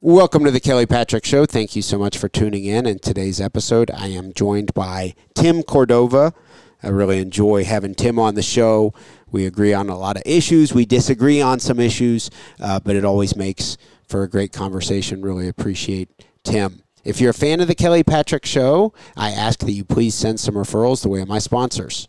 Welcome to the Kelly Patrick Show. Thank you so much for tuning in. In today's episode, I am joined by Tim Cordova. I really enjoy having Tim on the show. We agree on a lot of issues, we disagree on some issues, uh, but it always makes for a great conversation. Really appreciate Tim. If you're a fan of the Kelly Patrick Show, I ask that you please send some referrals the way of my sponsors.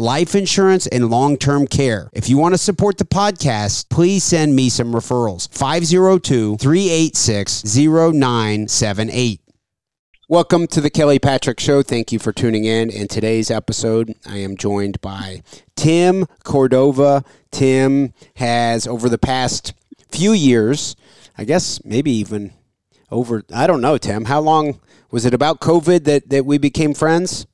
life insurance, and long term care. If you want to support the podcast, please send me some referrals. 502 386 0978. Welcome to the Kelly Patrick Show. Thank you for tuning in. In today's episode, I am joined by Tim Cordova. Tim has, over the past few years, I guess maybe even over, I don't know, Tim, how long was it about COVID that, that we became friends?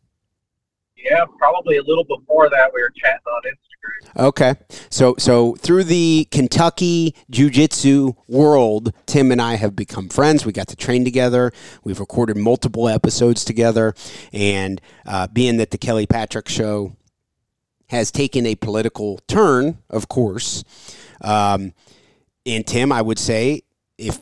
Yeah, probably a little before that, we were chatting on Instagram. Okay, so so through the Kentucky Jiu-Jitsu world, Tim and I have become friends. We got to train together. We've recorded multiple episodes together, and uh, being that the Kelly Patrick Show has taken a political turn, of course, um, and Tim, I would say if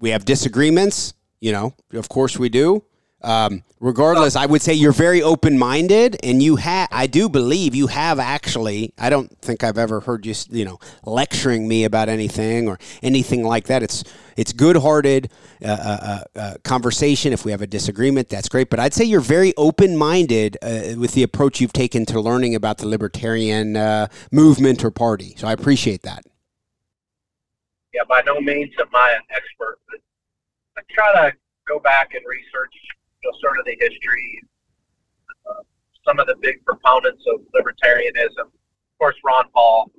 we have disagreements, you know, of course we do. Um, regardless, I would say you're very open minded, and you have. I do believe you have actually. I don't think I've ever heard you, you know, lecturing me about anything or anything like that. It's it's good hearted uh, uh, uh, uh, conversation. If we have a disagreement, that's great. But I'd say you're very open minded uh, with the approach you've taken to learning about the libertarian uh, movement or party. So I appreciate that. Yeah, by no means am I an expert, but I try to go back and research you know, sort of the history, uh, some of the big proponents of libertarianism. Of course, Ron Paul,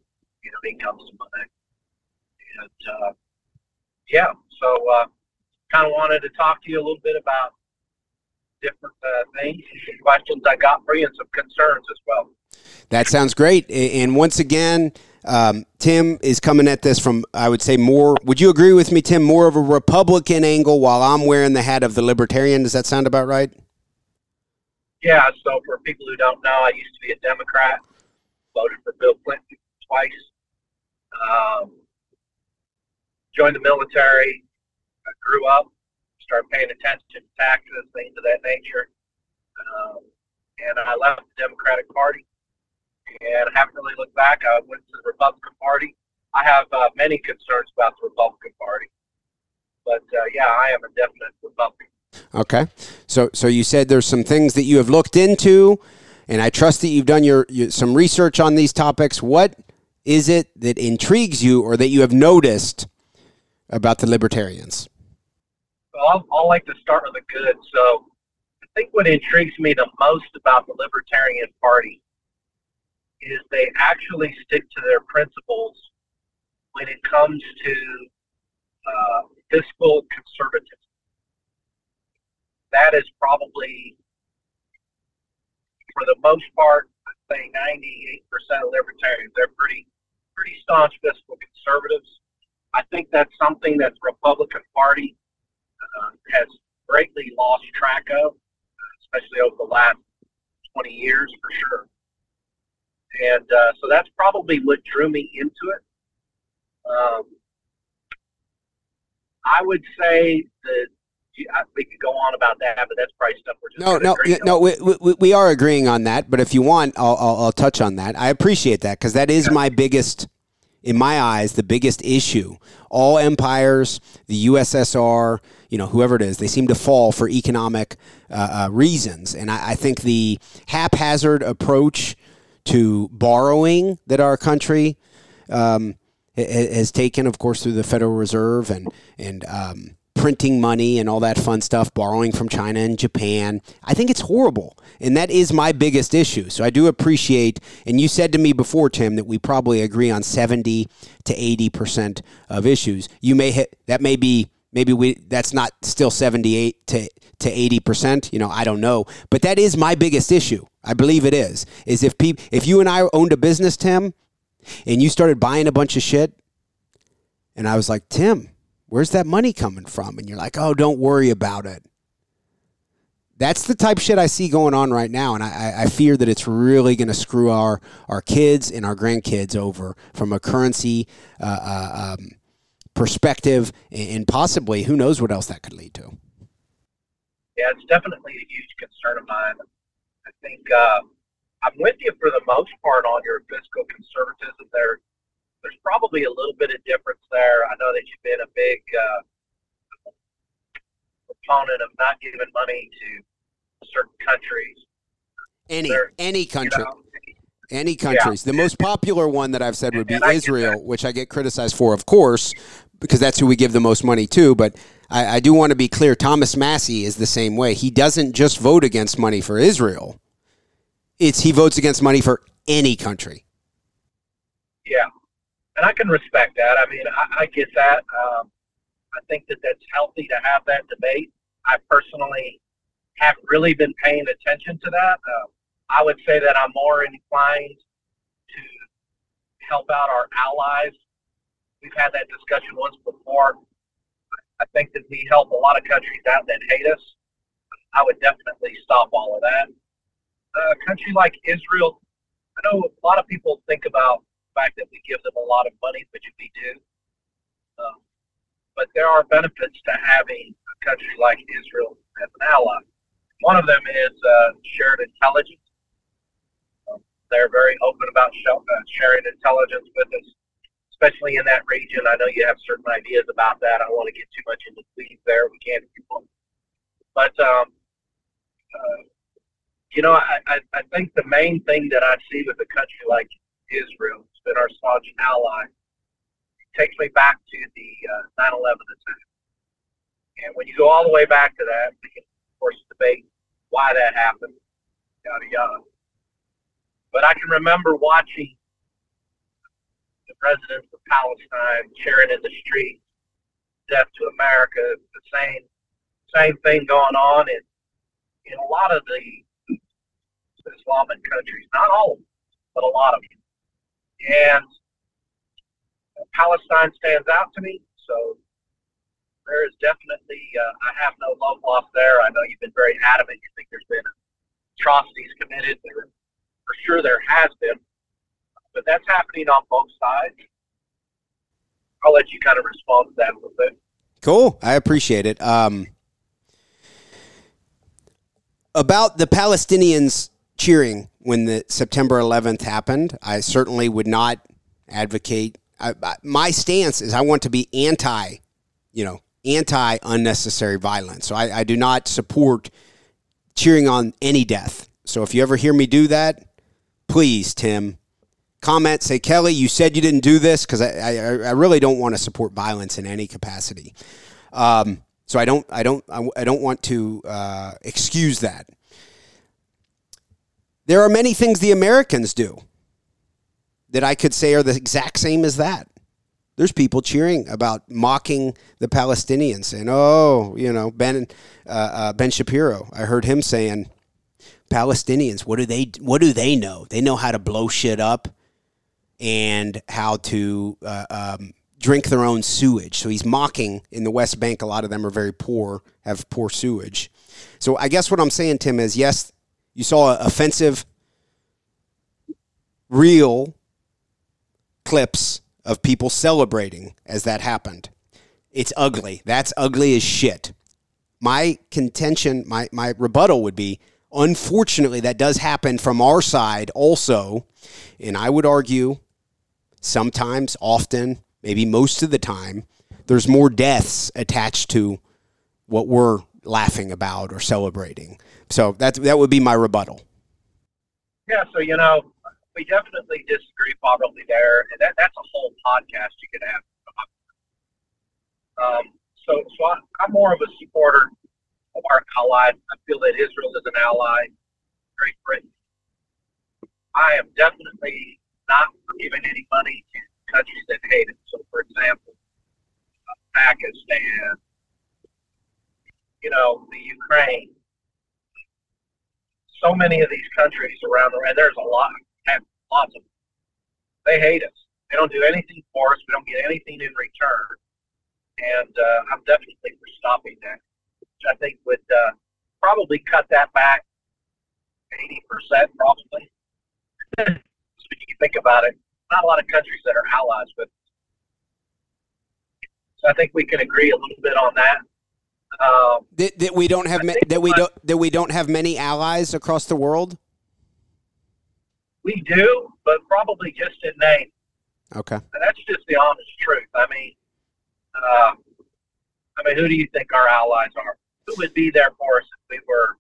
you know, he comes to mind. And uh, yeah, so uh, kind of wanted to talk to you a little bit about different uh, things, questions I got for you, and some concerns as well. That sounds great. And once again, um, Tim is coming at this from, I would say, more. Would you agree with me, Tim? More of a Republican angle, while I'm wearing the hat of the Libertarian. Does that sound about right? Yeah. So for people who don't know, I used to be a Democrat. Voted for Bill Clinton twice. Um, joined the military. I grew up. Started paying attention to taxes, things of that nature. Um, and I left the Democratic Party and I haven't really looked back. I went to the Republican Party. I have uh, many concerns about the Republican Party, but uh, yeah, I am a definite Republican. Okay, so so you said there's some things that you have looked into, and I trust that you've done your, your some research on these topics. What is it that intrigues you, or that you have noticed about the libertarians? Well, I'll, I'll like to start with the good. So, I think what intrigues me the most about the Libertarian Party is they actually stick to their principles when it comes to uh, fiscal conservatism. That is probably, for the most part, I'd say 98% of libertarians. They're pretty pretty staunch fiscal conservatives. I think that's something that the Republican Party uh, has greatly lost track of, especially over the last 20 years for sure. And uh, so that's probably what drew me into it. Um, I would say that we could go on about that, but that's probably stuff we're just no, no, no. We, we, we, are agreeing on that, but if you want, I'll, I'll, I'll touch on that. I appreciate that because that is yeah. my biggest, in my eyes, the biggest issue. All empires, the USSR, you know, whoever it is, they seem to fall for economic uh, uh, reasons, and I, I think the haphazard approach to borrowing that our country. Um, has taken, of course, through the Federal Reserve and and um, printing money and all that fun stuff, borrowing from China and Japan. I think it's horrible. And that is my biggest issue. So I do appreciate, and you said to me before, Tim, that we probably agree on 70 to 80% of issues. You may hit, that may be, maybe we, that's not still 78 to, to 80%. You know, I don't know. But that is my biggest issue. I believe it is, is if people, if you and I owned a business, Tim, and you started buying a bunch of shit, and I was like, Tim, Where's that money coming from? And you're like, oh, don't worry about it. That's the type shit I see going on right now, and I, I fear that it's really going to screw our, our kids and our grandkids over from a currency uh, uh, um, perspective, and possibly who knows what else that could lead to. Yeah, it's definitely a huge concern of mine. I think uh, I'm with you for the most part on your fiscal conservatism there there's probably a little bit of difference there. I know that you've been a big uh, proponent of not giving money to certain countries. Any any country. You know, any countries. Yeah. The most popular one that I've said would be Israel, which I get criticized for, of course, because that's who we give the most money to. But I, I do want to be clear Thomas Massie is the same way. He doesn't just vote against money for Israel, it's he votes against money for any country. Yeah and I can respect that. I mean, I, I get that. Um, I think that that's healthy to have that debate. I personally haven't really been paying attention to that. Uh, I would say that I'm more inclined to help out our allies. We've had that discussion once before. I think that we help a lot of countries out that hate us. I would definitely stop all of that. Uh, a country like Israel, I know a lot of people think about the fact that we give them a lot of money, which we do. Um, but there are benefits to having a country like Israel as an ally. One of them is uh, shared intelligence. Um, they're very open about show, uh, sharing intelligence with us, especially in that region. I know you have certain ideas about that. I don't want to get too much into the weeds there. We can't. But um, uh, you know, I, I, I think the main thing that I see with a country like Israel been our staunch ally. Takes me back to the uh, 9/11 attack, and when you go all the way back to that, we can of course debate why that happened, yada yada. But I can remember watching the residents of Palestine cheering in the streets, "Death to America!" The same same thing going on in in a lot of the Islamic countries, not all of them, but a lot of them. And Palestine stands out to me. So there is definitely, uh, I have no love lost there. I know you've been very adamant. You think there's been atrocities committed. There, for sure, there has been. But that's happening on both sides. I'll let you kind of respond to that a little bit. Cool. I appreciate it. Um, about the Palestinians cheering when the September 11th happened. I certainly would not advocate. I, my stance is I want to be anti, you know, anti unnecessary violence. So I, I do not support cheering on any death. So if you ever hear me do that, please, Tim, comment, say, Kelly, you said you didn't do this because I, I, I, really don't want to support violence in any capacity. Um, so I don't, I don't, I, don't want to uh, excuse that. There are many things the Americans do that I could say are the exact same as that. There's people cheering about mocking the Palestinians, saying, "Oh, you know, Ben uh, uh, Ben Shapiro." I heard him saying, Palestinians. What do they What do they know? They know how to blow shit up and how to uh, um, drink their own sewage. So he's mocking in the West Bank. A lot of them are very poor, have poor sewage. So I guess what I'm saying, Tim, is yes, you saw offensive, real clips of people celebrating as that happened. It's ugly. That's ugly as shit. My contention, my, my rebuttal would be unfortunately, that does happen from our side also. And I would argue sometimes, often, maybe most of the time, there's more deaths attached to what we're laughing about or celebrating. So that that would be my rebuttal. Yeah, so you know, we definitely disagree probably there, and that, that's a whole podcast you could have. Um, so, so I, I'm more of a supporter of our allies. I feel that Israel is an ally. Great Britain. I am definitely not giving any money to countries that hate it. So, for example, uh, Pakistan, you know, the Ukraine. So many of these countries around the and there's a lot, have lots of. Them. They hate us. They don't do anything for us. We don't get anything in return, and uh, I'm definitely for stopping that. Which I think would uh, probably cut that back eighty percent, probably. you think about it, not a lot of countries that are allies with. So I think we can agree a little bit on that. Um, that, that, we don't have ma- that we don't that we don't have many allies across the world. We do, but probably just in name. Okay. And that's just the honest truth. I mean, uh, I mean, who do you think our allies are? Who would be there for us if we were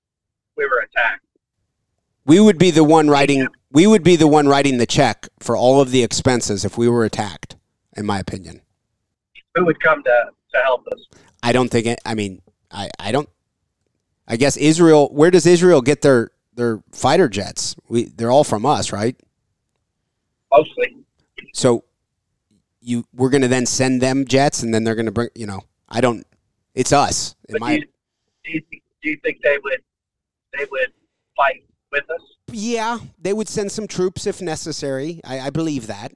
we were attacked? We would be the one writing. We would be the one writing the check for all of the expenses if we were attacked. In my opinion. Who would come to to help us? I don't think it. I mean, I, I don't. I guess Israel. Where does Israel get their their fighter jets? We they're all from us, right? Mostly. So you we're going to then send them jets, and then they're going to bring. You know, I don't. It's us. But do, you, do, you, do you think they would they would fight with us? Yeah, they would send some troops if necessary. I, I believe that.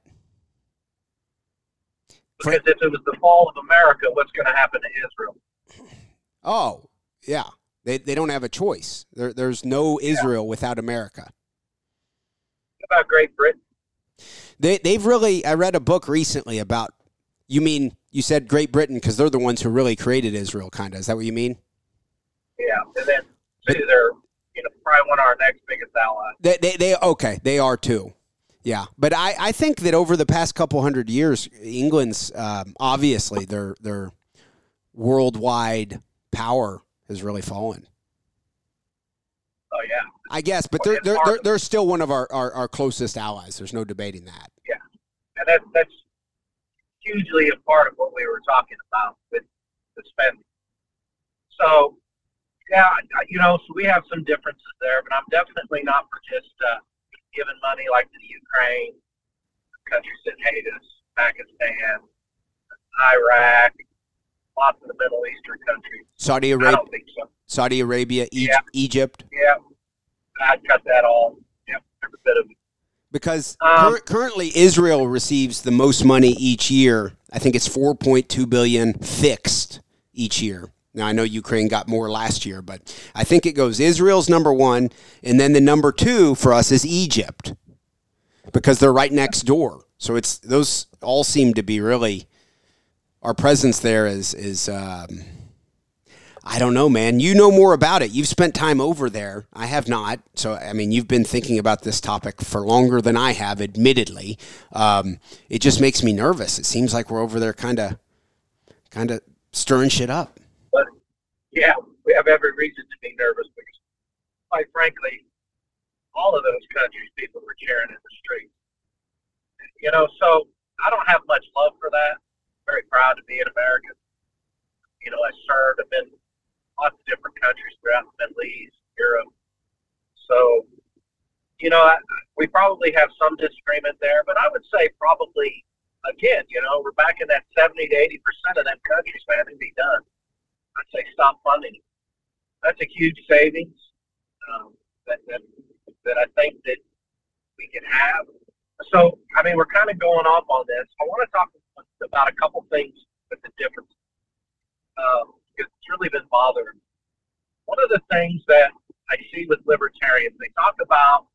Because if it was the fall of America, what's going to happen to Israel? Oh, yeah. They, they don't have a choice. There, there's no Israel yeah. without America. What about Great Britain? They, they've really, I read a book recently about, you mean, you said Great Britain because they're the ones who really created Israel, kind of. Is that what you mean? Yeah. And then they're, you know, probably one of our next biggest allies. They, they, they, okay, they are too. Yeah, but I, I think that over the past couple hundred years, England's um, obviously their their worldwide power has really fallen. Oh yeah. I guess, but they're they're, they're, they're still one of our, our, our, closest allies. There's no debating that. Yeah, and that, that's hugely a part of what we were talking about with the spending. So, yeah, you know, so we have some differences there, but I'm definitely not for just uh, giving money like to the Ukraine, countries that hate us, Pakistan, Iraq, lots of the Middle Eastern countries. Saudi Arabia. I don't think so. Saudi Arabia, Egypt. Yeah. Egypt. Yeah, I'd cut that all. Yeah, every bit of it. Because um, cur- currently Israel receives the most money each year. I think it's 4.2 billion fixed each year. Now I know Ukraine got more last year, but I think it goes Israel's number 1 and then the number 2 for us is Egypt. Because they're right next door. So it's those all seem to be really our presence there is is um, I don't know, man. You know more about it. You've spent time over there. I have not. So I mean, you've been thinking about this topic for longer than I have. Admittedly, um, it just makes me nervous. It seems like we're over there, kind of, kind of stirring shit up. Yeah, we have every reason to be nervous because, quite frankly, all of those countries, people were cheering in the streets. You know, so I don't have much love for that very proud to be an American. You know, I served. I've been lots of different countries throughout the Middle East, Europe. So, you know, I, we probably have some disagreement there, but I would say probably, again, you know, we're back in that 70 to 80 percent of them countries, man, to be done. I'd say stop funding. That's a huge savings. Um, that, that, that I think that we can have. So, I mean, we're kind of going off on this. I want to talk about a couple things with the difference. Um, because it's really been bothering. One of the things that I see with libertarians, they talk about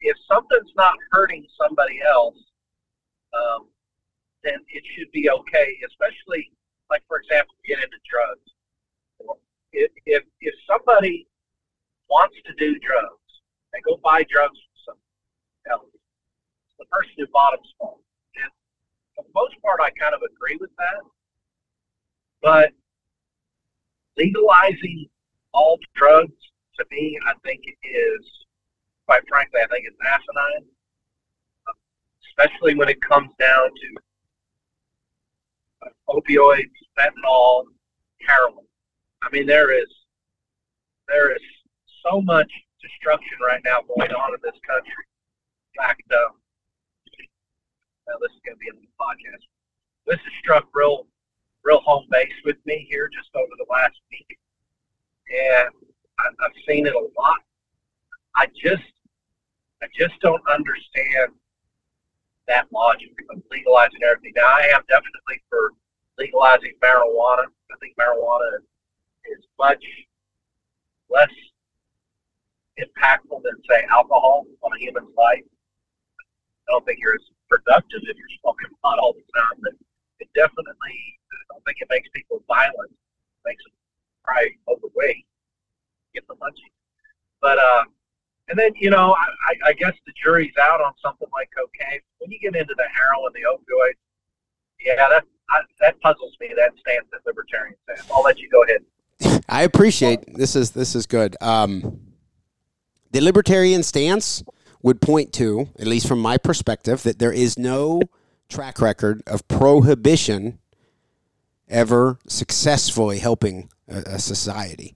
if something's not hurting somebody else, um, then it should be okay. Especially, like for example, get into drugs. If, if if somebody wants to do drugs, they go buy drugs from somebody else. The person who bought them's fault. And for the most part, I kind of agree with that. But legalizing all drugs to me, I think is, quite frankly, I think it's asinine, especially when it comes down to opioids, fentanyl, heroin. I mean, there is there is so much destruction right now going on in this country. In fact, uh, now this is going to be in the podcast. This has struck real, real home base with me here just over the last week, and I, I've seen it a lot. I just, I just don't understand that logic of legalizing everything. Now, I am definitely for legalizing marijuana. I think marijuana is much less impactful than, say, alcohol on a human's life. I don't think you're as productive if you're smoking pot all the time, but it definitely, I don't think it makes people violent. It makes them probably overweight, get the munchies. But, uh, and then, you know, I, I guess the jury's out on something like cocaine. When you get into the heroin, the opioids, yeah, that I, that puzzles me. That stance that libertarians have. I'll let you go ahead. I appreciate this is this is good. Um, the libertarian stance would point to, at least from my perspective, that there is no track record of prohibition ever successfully helping a, a society.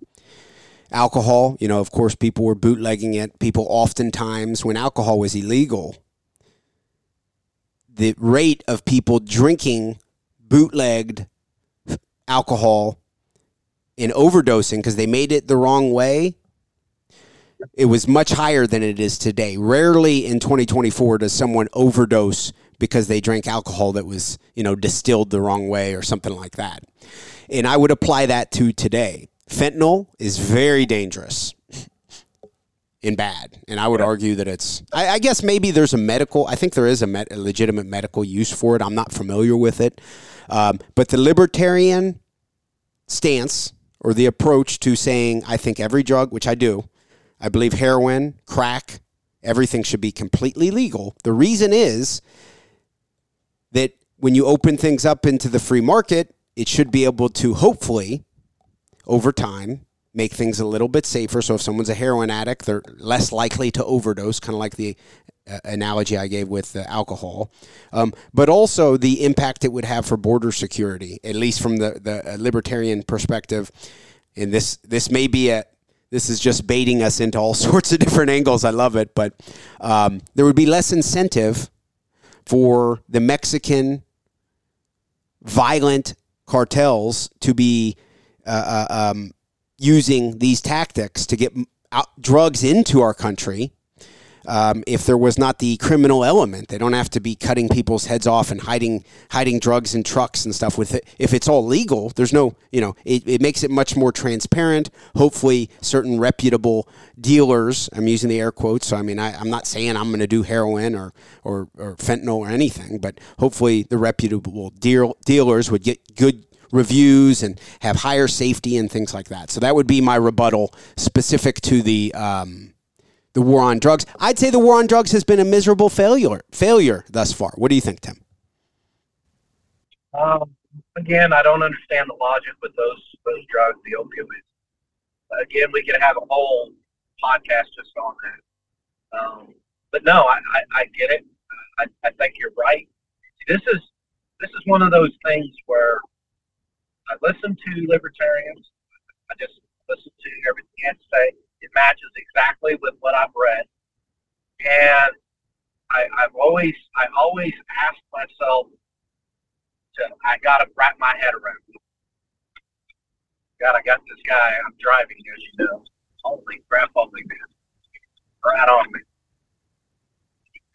Alcohol, you know, of course, people were bootlegging it. People oftentimes, when alcohol was illegal, the rate of people drinking bootlegged alcohol and overdosing because they made it the wrong way it was much higher than it is today. Rarely in 2024 does someone overdose because they drank alcohol that was, you know, distilled the wrong way or something like that. And I would apply that to today. Fentanyl is very dangerous and bad. And I would argue that it's, I, I, guess maybe there's a medical, I think there is a, met, a, legitimate medical use for it. I'm not familiar with it. Um, but the libertarian stance or the approach to saying, I think every drug, which I do, I believe heroin, crack, everything should be completely legal. The reason is that when you open things up into the free market, it should be able to hopefully, over time, make things a little bit safer. So if someone's a heroin addict, they're less likely to overdose, kind of like the uh, analogy I gave with alcohol. Um, but also the impact it would have for border security, at least from the, the uh, libertarian perspective. And this, this may be a, this is just baiting us into all sorts of different angles. I love it, but um, there would be less incentive for the Mexican violent cartels to be uh, uh um, using these tactics to get out, drugs into our country um, if there was not the criminal element. They don't have to be cutting people's heads off and hiding hiding drugs in trucks and stuff with it. If it's all legal, there's no, you know, it, it makes it much more transparent. Hopefully, certain reputable dealers, I'm using the air quotes, so I mean, I, am not saying I'm going to do heroin or, or, or fentanyl or anything, but hopefully the reputable deal, dealers would get good reviews and have higher safety and things like that. So that would be my rebuttal specific to the um, the war on drugs. I'd say the war on drugs has been a miserable failure failure thus far. What do you think, Tim? Um, again, I don't understand the logic with those those drugs, the opioids. Again, we could have a whole podcast just on that. Um, but no, I, I, I get it. I, I think you're right. This is this is one of those things where I listen to libertarians. I just listen to everything they say it matches exactly with what I've read. And I, I've always, I always ask myself to, I got to wrap my head around. God, I got this guy, I'm driving, as you know. Holy crap, holy man. Right on me.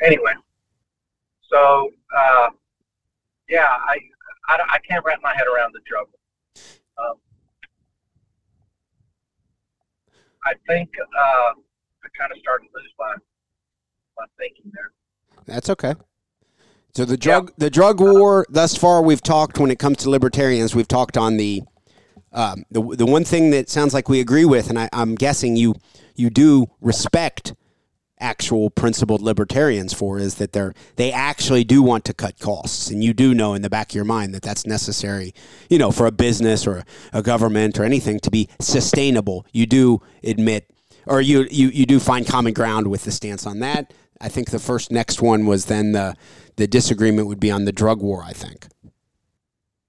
Anyway, so, uh, yeah, I, I, I, can't wrap my head around the drug. Um, I think uh, I kind of started to lose my, my thinking there. That's okay. So the drug the drug war thus far we've talked when it comes to libertarians we've talked on the um, the the one thing that sounds like we agree with and I, I'm guessing you you do respect actual principled libertarians for is that they're they actually do want to cut costs. And you do know in the back of your mind that that's necessary you know for a business or a government or anything to be sustainable. You do admit or you you, you do find common ground with the stance on that. I think the first next one was then the the disagreement would be on the drug war i think.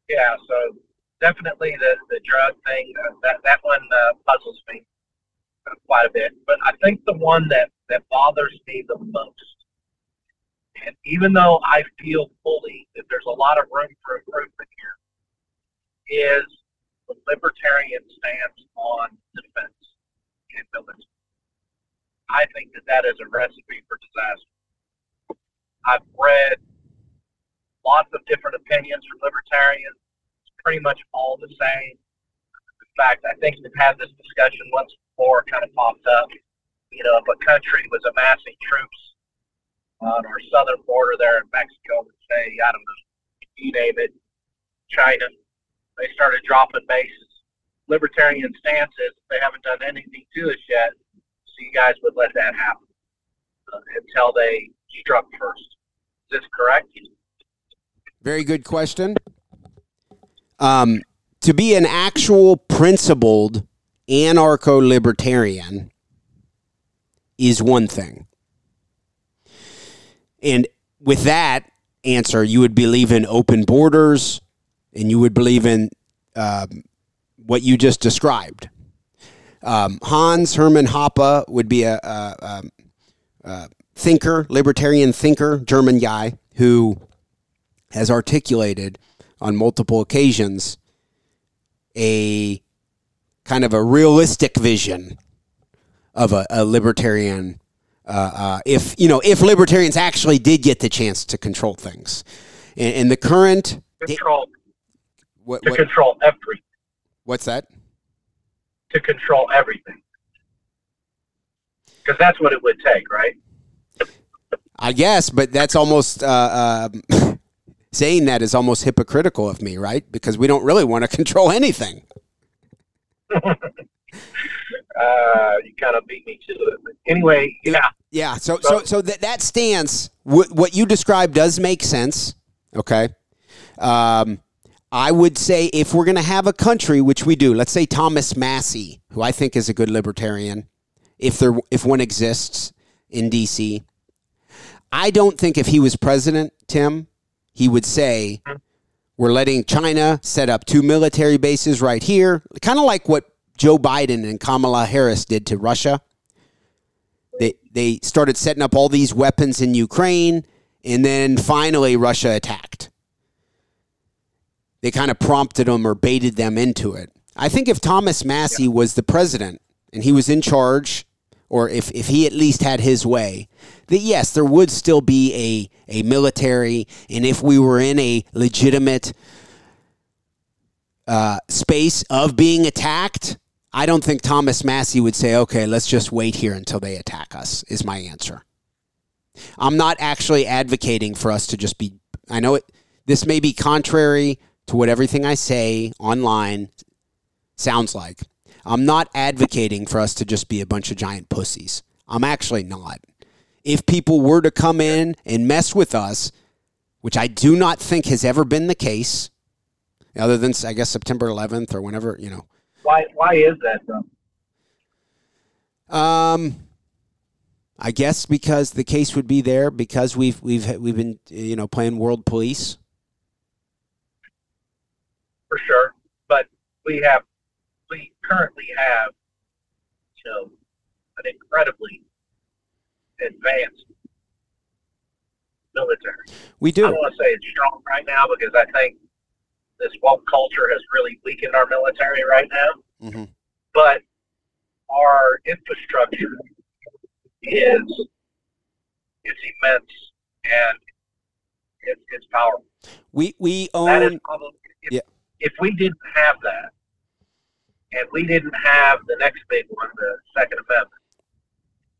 Yeah so definitely the the drug thing uh, that that one uh, puzzles me quite a bit but i think the one that that bothers me the most. And even though I feel fully that there's a lot of room for improvement here, is the libertarian stance on defense and military. I think that that is a recipe for disaster. I've read lots of different opinions from libertarians. It's pretty much all the same. In fact, I think we've had this discussion once before, kind of popped up you know, if a country was amassing troops on our southern border there in Mexico, say, I don't know, you name it, China, they started dropping bases. Libertarian stances, they haven't done anything to us yet, so you guys would let that happen uh, until they struck first. Is this correct? Very good question. Um, to be an actual principled anarcho libertarian, is one thing. And with that answer, you would believe in open borders and you would believe in um, what you just described. Um, Hans Hermann Hoppe would be a, a, a, a thinker, libertarian thinker, German guy who has articulated on multiple occasions a kind of a realistic vision of a, a libertarian. Uh, uh, if you know, if libertarians actually did get the chance to control things, in, in the current control, what, to what, control everything. What's that? To control everything, because that's what it would take, right? I guess, but that's almost uh, uh, saying that is almost hypocritical of me, right? Because we don't really want to control anything. uh, you kind of beat me to it. But anyway, yeah. Yeah. So, so, so that, that stance, what, what you described does make sense. Okay. Um, I would say if we're going to have a country, which we do, let's say Thomas Massie, who I think is a good libertarian, if there, if one exists in D.C., I don't think if he was president, Tim, he would say, we're letting China set up two military bases right here, kind of like what Joe Biden and Kamala Harris did to Russia. They they started setting up all these weapons in Ukraine, and then finally Russia attacked. They kind of prompted them or baited them into it. I think if Thomas Massie was the president and he was in charge, or if, if he at least had his way, that yes, there would still be a, a military, and if we were in a legitimate uh, space of being attacked, I don't think Thomas Massie would say, okay, let's just wait here until they attack us, is my answer. I'm not actually advocating for us to just be, I know it, this may be contrary to what everything I say online sounds like. I'm not advocating for us to just be a bunch of giant pussies. I'm actually not. If people were to come in and mess with us, which I do not think has ever been the case, other than, I guess, September 11th or whenever, you know, why why is that though? Um, I guess because the case would be there because we've we've we've been you know playing world police. For sure, but we have currently have you know an incredibly advanced military. We do. I don't want to say it's strong right now because I think this woke culture has really weakened our military right now. Mm-hmm. But our infrastructure is it's immense and it, it's powerful. We we own. That is probably if, Yeah. if we didn't have that, and we didn't have the next big one, the Second Amendment,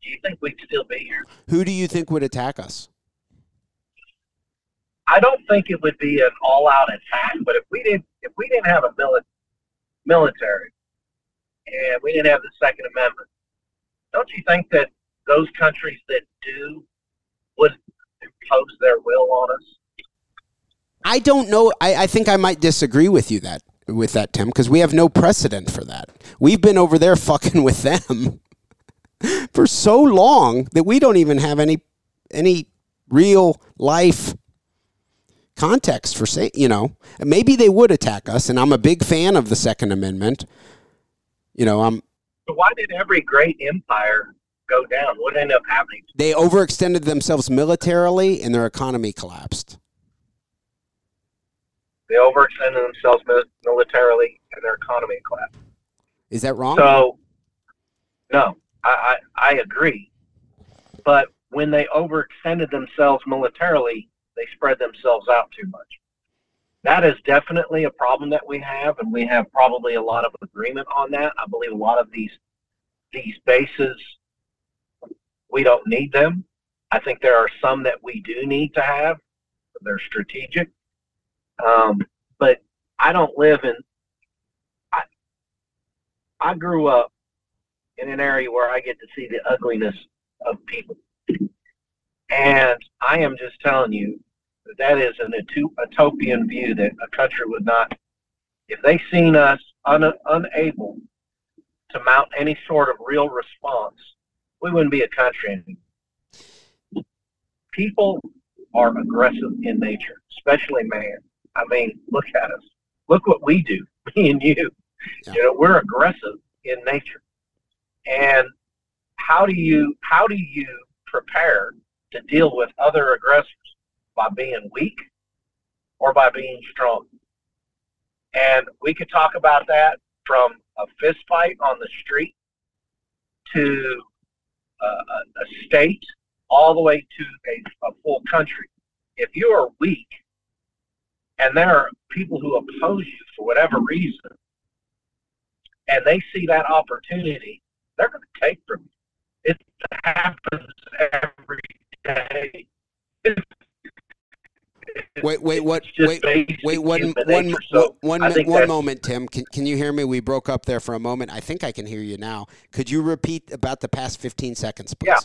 do you think we'd still be here? who do you think would attack us? I don't think it would be an all-out attack, but if we didn't, if we didn't have a mili- military, and we didn't have the Second Amendment, don't you think that those countries that do would impose their will on us? I don't know. I, I think I might disagree with you that with that, Tim, because we have no precedent for that. We've been over there fucking with them for so long that we don't even have any any real life context for say you know maybe they would attack us and i'm a big fan of the second amendment you know i'm So why did every great empire go down? What ended up happening? they overextended themselves militarily and their economy collapsed They overextended themselves militarily, and their economy collapsed. is that wrong So, no, I, I, I agree. But when they overextended themselves militarily, they spread themselves out too much. That is definitely a problem that we have, and we have probably a lot of agreement on that. I believe a lot of these these bases we don't need them. I think there are some that we do need to have. They're strategic. Um, but I don't live in I I grew up in an area where I get to see the ugliness of people. And I am just telling you that that is an utopian view that a country would not, if they seen us un- unable to mount any sort of real response, we wouldn't be a country anymore. People are aggressive in nature, especially man. I mean, look at us. Look what we do, me and you. Yeah. You know, we're aggressive in nature. And how do you how do you prepare to deal with other aggressors by being weak or by being strong? And we could talk about that from a fist fight on the street to uh, a, state all the way to a, a full country. If you are weak and there are people who oppose you for whatever reason, and they see that opportunity, they're going to take from you. It happens every day. It's, wait wait what wait Wait one one. So one I mi- think one that's- moment, Tim. Can, can you hear me? We broke up there for a moment. I think I can hear you now. Could you repeat about the past fifteen seconds, please? Yeah.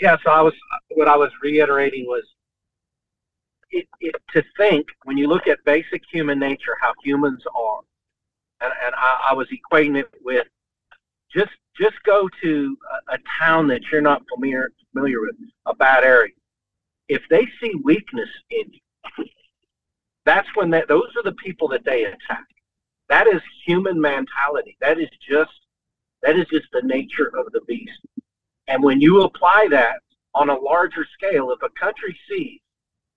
Yeah, so I was what I was reiterating was it, it, to think when you look at basic human nature, how humans are, and, and I, I was equating it with just just go to a, a town that you're not familiar familiar with, a bad area. If they see weakness in you, that's when that those are the people that they attack. That is human mentality. That is just that is just the nature of the beast. And when you apply that on a larger scale, if a country sees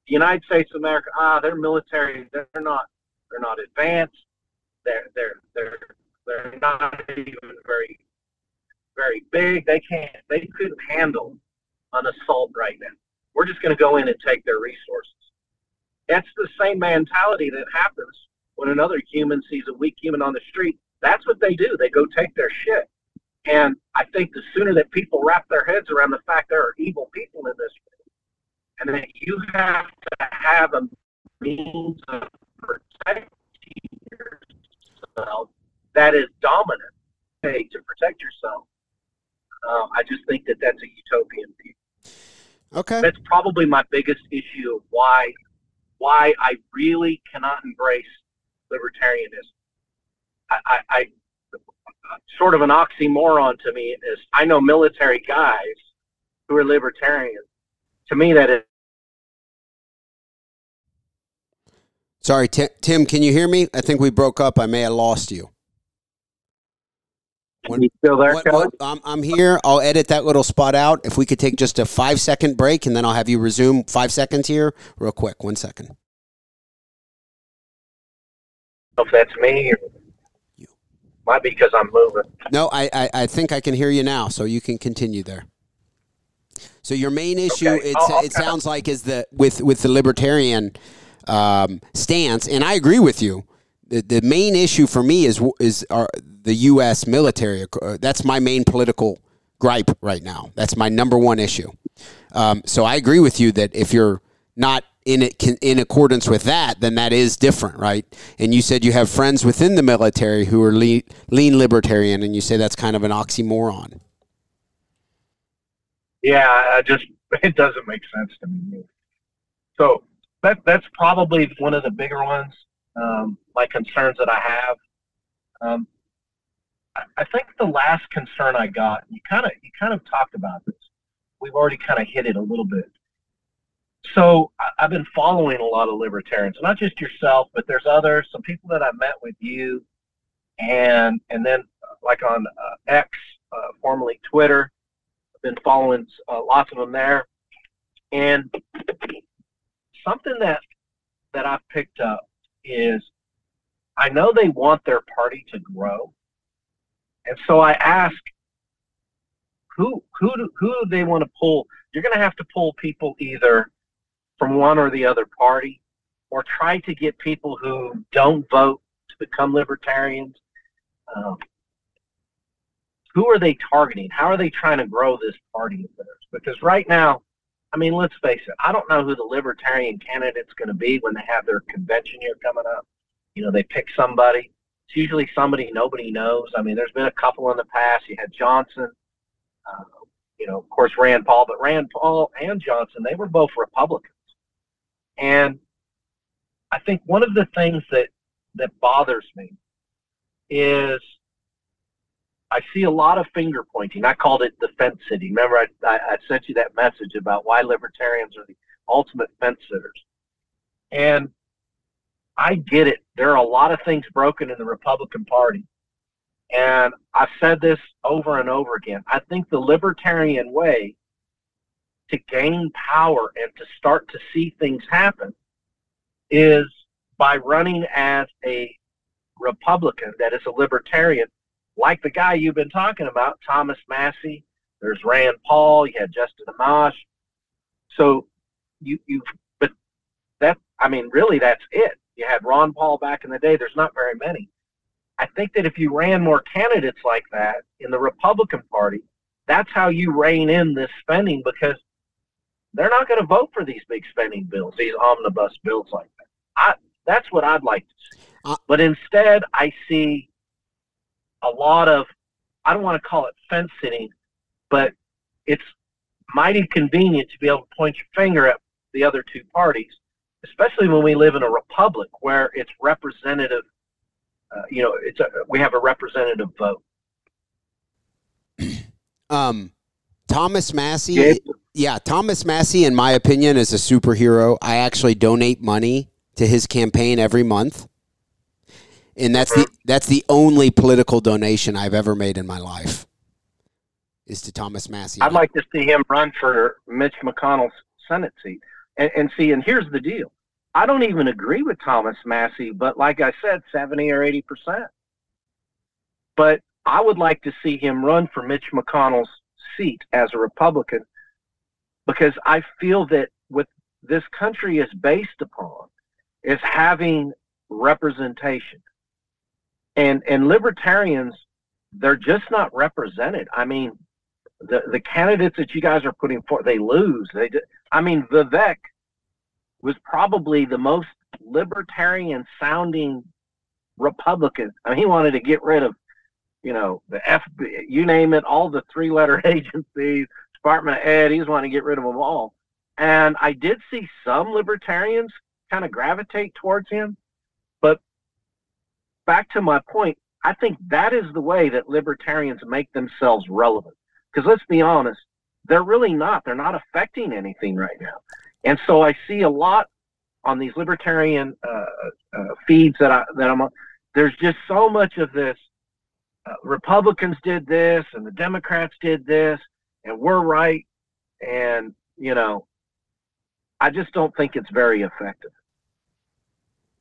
the United States of America, ah, their military, they're not, they're not advanced, they're, they're, they're, they're not even very, very big. They can't, they couldn't handle an assault right now. We're just going to go in and take their resources. That's the same mentality that happens when another human sees a weak human on the street. That's what they do. They go take their shit. And I think the sooner that people wrap their heads around the fact there are evil people in this and that you have to have a means of protecting yourself that is dominant okay, to protect yourself, uh, I just think that that's a utopian view. Okay. That's probably my biggest issue of why why I really cannot embrace libertarianism. I, I, I sort of an oxymoron to me is I know military guys who are libertarians. To me, that is Sorry, Tim, Tim. Can you hear me? I think we broke up. I may have lost you. What- you still there, What- what- I'm, I'm here. I'll edit that little spot out. If we could take just a five second break, and then I'll have you resume five seconds here, real quick. One second. If that's me, or Might be because I'm moving. No, I, I, I think I can hear you now, so you can continue there. So your main issue, Okay. Oh, it, I'll- I'll it sounds like, is the with with the libertarian um, stance, and I agree with you. The, the main issue for me is is our, the U.S. military. Uh, That's my main political gripe right now. That's my number one issue. Um, so I agree with you that if you're not in it in accordance with that, then that is different, right? And you said you have friends within the military who are lean, lean libertarian, and you say that's kind of an oxymoron. Yeah, I just it doesn't make sense to me. So that that's probably one of the bigger ones. Um, my concerns that I have. Um, I, I think the last concern I got, you kind of you kind of talked about this. We've already kind of hit it a little bit. So I, I've been following a lot of libertarians, not just yourself, but there's others, some people that I met with you, and and then uh, like on uh, X, uh, formerly Twitter I've been following uh, lots of them there, and something that that I've picked up is I know they want their party to grow, and so I ask who who do, who do they want to pull? You're going to have to pull people either from one or the other party, or try to get people who don't vote to become libertarians. Um, who are they targeting? How are they trying to grow this party of theirs? Because right now, I mean, let's face it, I don't know who the libertarian candidate's going to be when they have their convention here coming up. You know, they pick somebody. It's usually somebody nobody knows. I mean, there's been a couple in the past. You had Johnson, uh, you know, of course, Rand Paul, but Rand Paul and Johnson, they were both Republicans. And I think one of the things that, that bothers me is I see a lot of finger pointing. I called it the fence sitting. Remember, I, I, I sent you that message about why libertarians are the ultimate fence sitters. And I get it. There are a lot of things broken in the Republican Party. And I've said this over and over again. I think the libertarian way to gain power and to start to see things happen is by running as a Republican that is a libertarian like the guy you've been talking about, Thomas Massie. There's Rand Paul. You had Justin Amash. So you you but that I mean really that's it. You had Ron Paul back in the day. There's not very many. I think that if you ran more candidates like that in the Republican Party, that's how you rein in this spending because they're not going to vote for these big spending bills, these omnibus bills like that. I that's what I'd like to see. Uh, but instead, I see a lot of I don't want to call it fence sitting, but it's mighty convenient to be able to point your finger at the other two parties, especially when we live in a republic where it's representative. Uh, you know, it's a, we have a representative vote. Um, Thomas Massie, Yeah. yeah, Thomas Massie, in my opinion, is a superhero. I actually donate money to his campaign every month, and that's the that's the only political donation I've ever made in my life. Is to Thomas Massie. I'd like to see him run for Mitch McConnell's Senate seat. And, and see, and here's the deal. I don't even agree with Thomas Massie, but like I said, 70 or 80%. But I would like to see him run for Mitch McConnell's seat as a Republican because I feel that what this country is based upon is having representation. And and libertarians, they're just not represented. I mean, the the candidates that you guys are putting forth, they lose. They, I mean, Vivek was probably the most libertarian sounding Republican. I mean, he wanted to get rid of, you know, the FBI, you name it, all the three letter agencies, Department of Ed. He was wanting to get rid of them all. And I did see some libertarians kind of gravitate towards him. Back to my point, I think that is the way that libertarians make themselves relevant. Because let's be honest, they're really not. They're not affecting anything right now. And so I see a lot on these libertarian uh, uh, feeds that I that I'm on. There's just so much of this. Uh, Republicans did this, and the Democrats did this, and we're right. And you know, I just don't think it's very effective.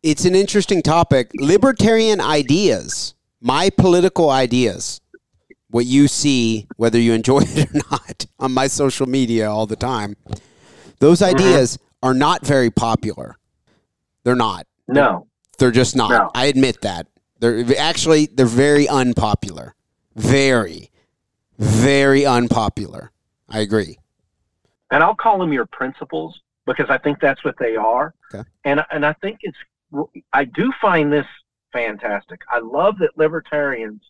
It's an interesting topic. Libertarian ideas my political ideas, what you see, whether you enjoy it or not, on my social media all the time, those Mm-hmm. ideas are not very popular. They're not. No. They're just not. No. I admit that. They're actually they're very unpopular. Very, very unpopular. I agree. and I'll call them your principles because I think that's what they are. Okay. And and I think it's I do find this fantastic. I love that libertarians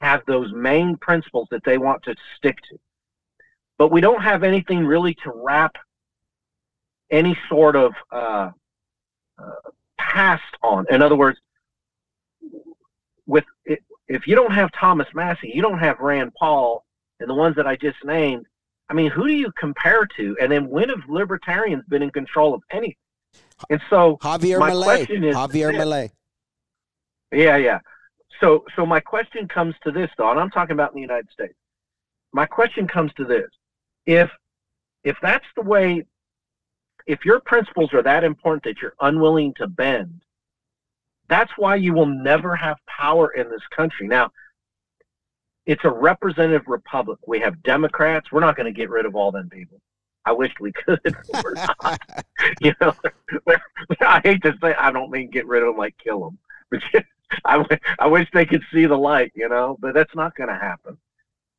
have those main principles that they want to stick to, but we don't have anything really to wrap any sort of uh, uh, past on. In other words, with if you don't have Thomas Massie, you don't have Rand Paul, and the ones that I just named. I mean, who do you compare to? And then when have libertarians been in control of anything? And so, Javier My Milei. question is Javier this. Milei. yeah, yeah. So, so my question comes to this, though, and I'm talking about in the United States. My question comes to this: if if that's the way, if your principles are that important that you're unwilling to bend, that's why you will never have power in this country. Now, it's a representative republic. We have Democrats. We're not going to get rid of all them people. I wish we could. We're not. you know, I hate to say. I don't mean get rid of them like kill them, but I wish they could see the light. You know, but that's not going to happen.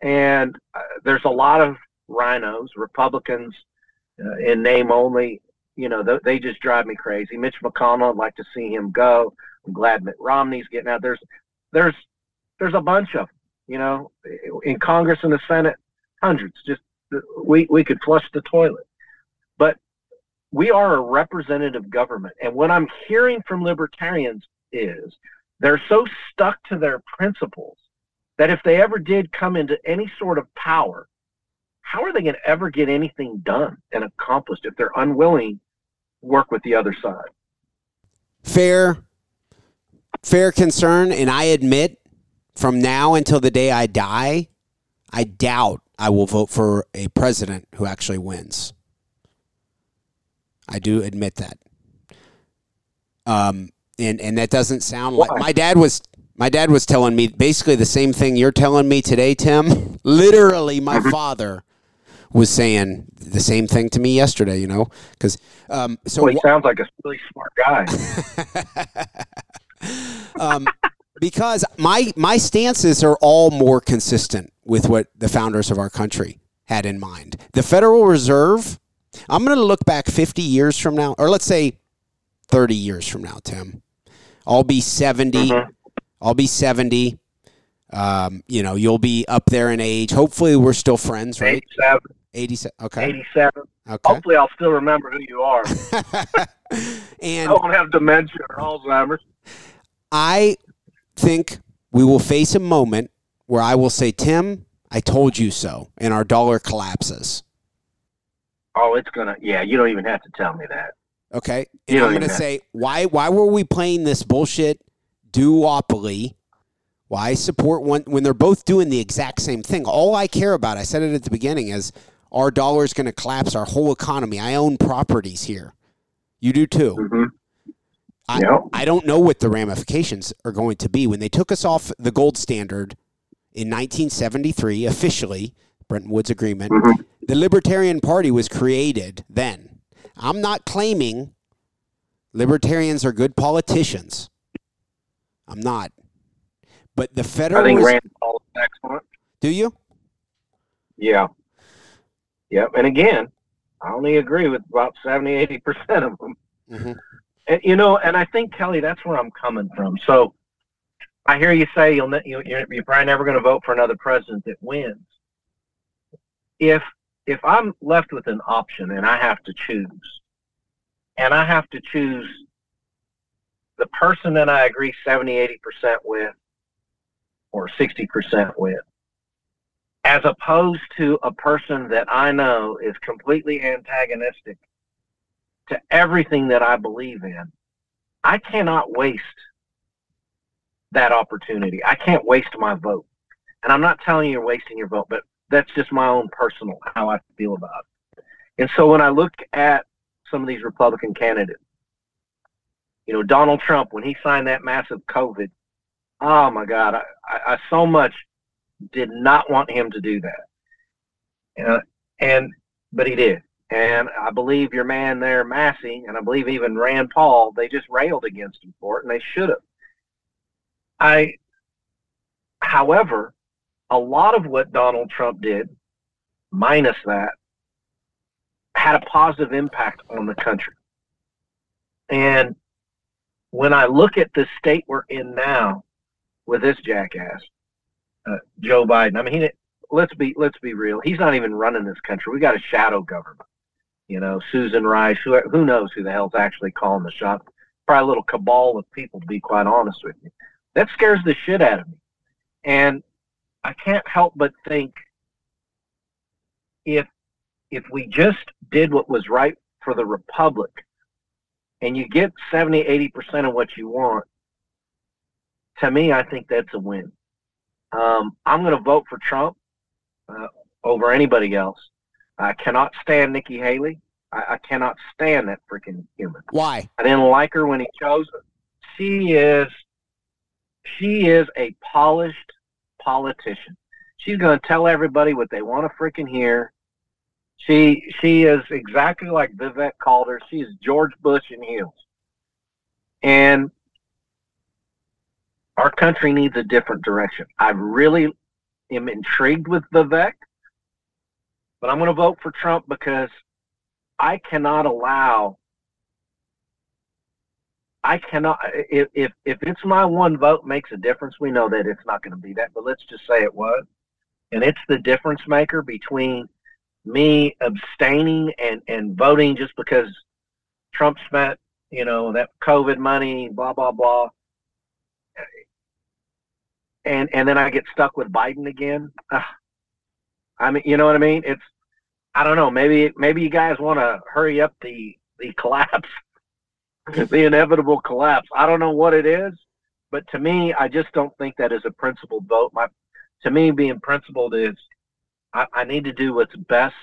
And uh, there's a lot of RINOs, Republicans, uh, in name only. You know, th- they just drive me crazy. Mitch McConnell, I'd like to see him go. I'm glad Mitt Romney's getting out. There's, there's, there's a bunch of them. You know, in Congress and the Senate, hundreds. Just we we could flush the toilet. But we are a representative government, and what I'm hearing from libertarians is they're so stuck to their principles that if they ever did come into any sort of power, how are they going to ever get anything done and accomplished if they're unwilling to work with the other side? Fair, fair concern, and I admit, from now until the day I die, I doubt I will vote for a president who actually wins. I do admit that. Um, and and that doesn't sound like my dad was. My dad was telling me basically the same thing you're telling me today, Tim. Literally, my father was saying the same thing to me yesterday. You know, because um, so Well, he sounds like a really smart guy. um, because my my stances are all more consistent with what the founders of our country had in mind. The Federal Reserve. I'm going to look back 50 years from now, or let's say 30 years from now, Tim. I'll be 70. Mhm. I'll be 70. Um, you know, you'll be up there in age. Hopefully, we're still friends, right? 87, 87. Okay. 87. Okay. Hopefully, I'll still remember who you are. I and don't have dementia or Alzheimer's. I think we will face a moment where I will say, Tim, I told you so, and our dollar collapses. Oh, it's gonna. Yeah, you don't even have to tell me that. Okay. And I'm have- say, why why were we playing this bullshit duopoly? Why support one when they're both doing the exact same thing? All I care about, I said it at the beginning, is our dollar is going to collapse our whole economy. I own properties here. You do too. Mm-hmm. I, Yep. I don't know what the ramifications are going to be. When they took us off the gold standard in 1973, officially, Bretton Woods Agreement, Mhm. the Libertarian Party was created then. I'm not claiming libertarians are good politicians. I'm not. But the I federal think Rand Paul is excellent. do you? Yeah. Yep. And again, I only agree with about 70, 80 percent of them. hmm And you know, and I think Kelly, that's where I'm coming from. So I hear you say you'll ne- you you're, you're probably never going to vote for another president that wins. If if I'm left with an option and I have to choose, and I have to choose the person that I agree 70, 80 percent with, or 60 percent with, as opposed to a person that I know is completely antagonistic to everything that I believe in, I cannot waste that opportunity. I can't waste my vote. And I'm not telling you you're wasting your vote, but that's just my own personal how I feel about it. And so when I look at some of these Republican candidates, you know, Donald Trump, when he signed that massive COVID Oh my God, I, I, I so much did not want him to do that, and but he did. And I believe your man there, Massey, and I believe even Rand Paul, they just railed against him for it, and they should have. I, however, a lot of what Donald Trump did, minus that, had a positive impact on the country. And when I look at the state we're in now with this jackass, uh, Joe Biden, I mean, he, let's be let's be real. He's not even running this country. We got a shadow government. You know, Susan Rice. Who who knows who the hell's actually calling the shots? Probably a little cabal of people, to be quite honest with you. That scares the shit out of me. And I can't help but think if if we just did what was right for the republic and you get 70 80% of what you want to me i think that's a win um, i'm going to vote for trump uh, over anybody else i cannot stand nikki haley. I, I cannot stand that freaking human. Why? I didn't like her when he chose her. She is she is a polished politician. She's going to tell everybody what they want to freaking hear. She she is exactly like Vivek called her. She's George Bush in heels. And our country needs a different direction. I really am intrigued with Vivek, but I'm going to vote for Trump because I cannot allow. I cannot if if it's my one vote makes a difference. We know that it's not going to be that, but let's just say it was, and it's the difference maker between me abstaining and, and voting just because Trump spent, you know, that COVID money, blah, blah, blah. And, and then I get stuck with Biden again. Uh, I mean, you know what I mean? It's, I don't know. Maybe, maybe you guys want to hurry up the, the collapse, the inevitable collapse. I don't know what it is, but to me, I just don't think that is a principled vote. My, to me, being principled is I, I need to do what's best,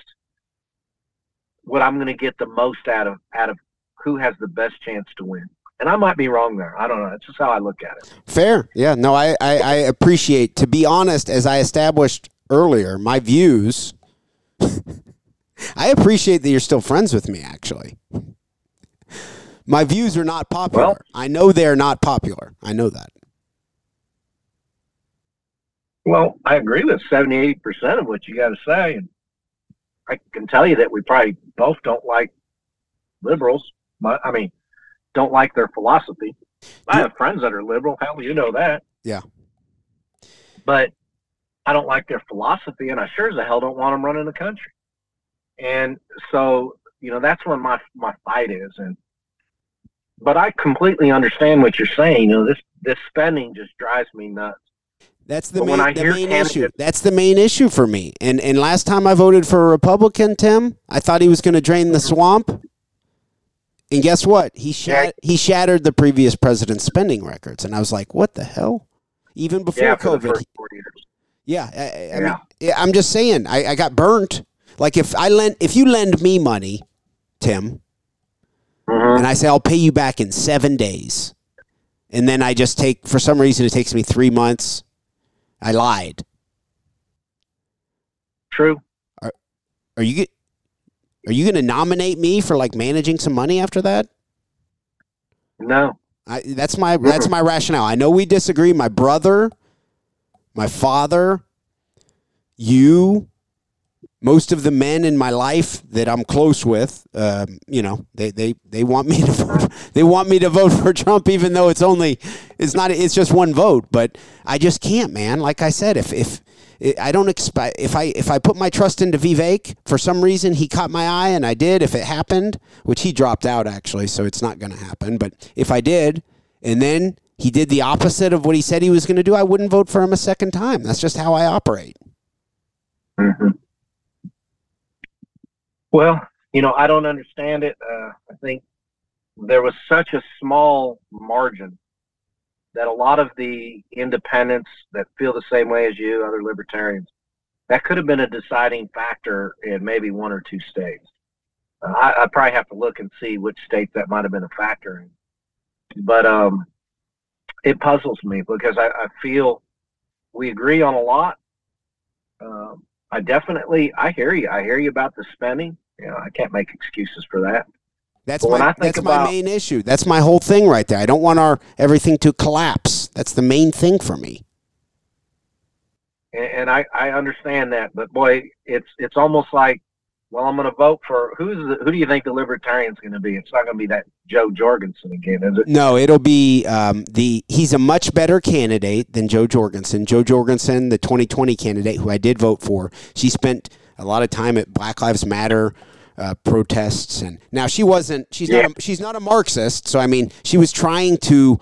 what I'm going to get the most out of out of who has the best chance to win. And I might be wrong there. I don't know. That's just how I look at it. Fair. Yeah. No, I, I, I appreciate, to be honest, as I established earlier, my views. I appreciate that you're still friends with me, actually. My views are not popular. Well, I know they're not popular. I know that. Well, I agree with 70, 80% of what you got to say. And I can tell you that we probably both don't like liberals. I mean, don't like their philosophy. I have friends that are liberal. Hell, you know that. Yeah. But I don't like their philosophy, and I sure as the hell don't want them running the country. And so, you know, that's where my my fight is. And but I completely understand what you're saying. You know, this this spending just drives me nuts. That's the main, the main issue. That's the main issue for me. And and last time I voted for a Republican, Tim, I thought he was going to drain the swamp. And guess what? He shat- he shattered the previous president's spending records, and I was like, "What the hell?" Even before yeah, COVID. Yeah, I, I yeah. Mean, I'm just saying, I, I got burnt. Like if I lend, if you lend me money, Tim, mm-hmm. and I say I'll pay you back in seven days, and then I just take for some reason it takes me three months I lied. True. Are, are you are you going to nominate me for like managing some money after that? No. I, that's my that's my rationale. I know we disagree. My brother, my father, you, most of the men in my life that I'm close with, um, you know, they, they, they want me to vote, they want me to vote for Trump, even though it's only it's not it's just one vote. But I just can't, man. Like I said, if if I don't expect if I if I put my trust into Vivek for some reason he caught my eye and I did if it happened, which he dropped out actually, so it's not going to happen. But if I did, and then he did the opposite of what he said he was going to do, I wouldn't vote for him a second time. That's just how I operate. Mm-hmm. Well, you know, I don't understand it. Uh, I think there was such a small margin that a lot of the independents that feel the same way as you, other libertarians, that could have been a deciding factor in maybe one or two states. Uh, I, I probably have to look and see which states that might have been a factor in. But um, it puzzles me because I, I feel we agree on a lot. Um, I definitely, I hear you. I hear you about the spending. You know, I can't make excuses for that. That's my that's about, my main issue. That's my whole thing right there. I don't want our everything to collapse. That's the main thing for me. And, and I, I understand that, but boy, it's it's almost like well, I'm going to vote for who's the, who do you think the Libertarian's going to be? It's not going to be that Jo Jorgensen again, is it? No, it'll be um, the. He's a much better candidate than Jo Jorgensen. Jo Jorgensen, the 2020 candidate who I did vote for, she spent a lot of time at Black Lives Matter. Uh, protests and now she wasn't she's yeah. not a, she's not a Marxist so I mean she was trying to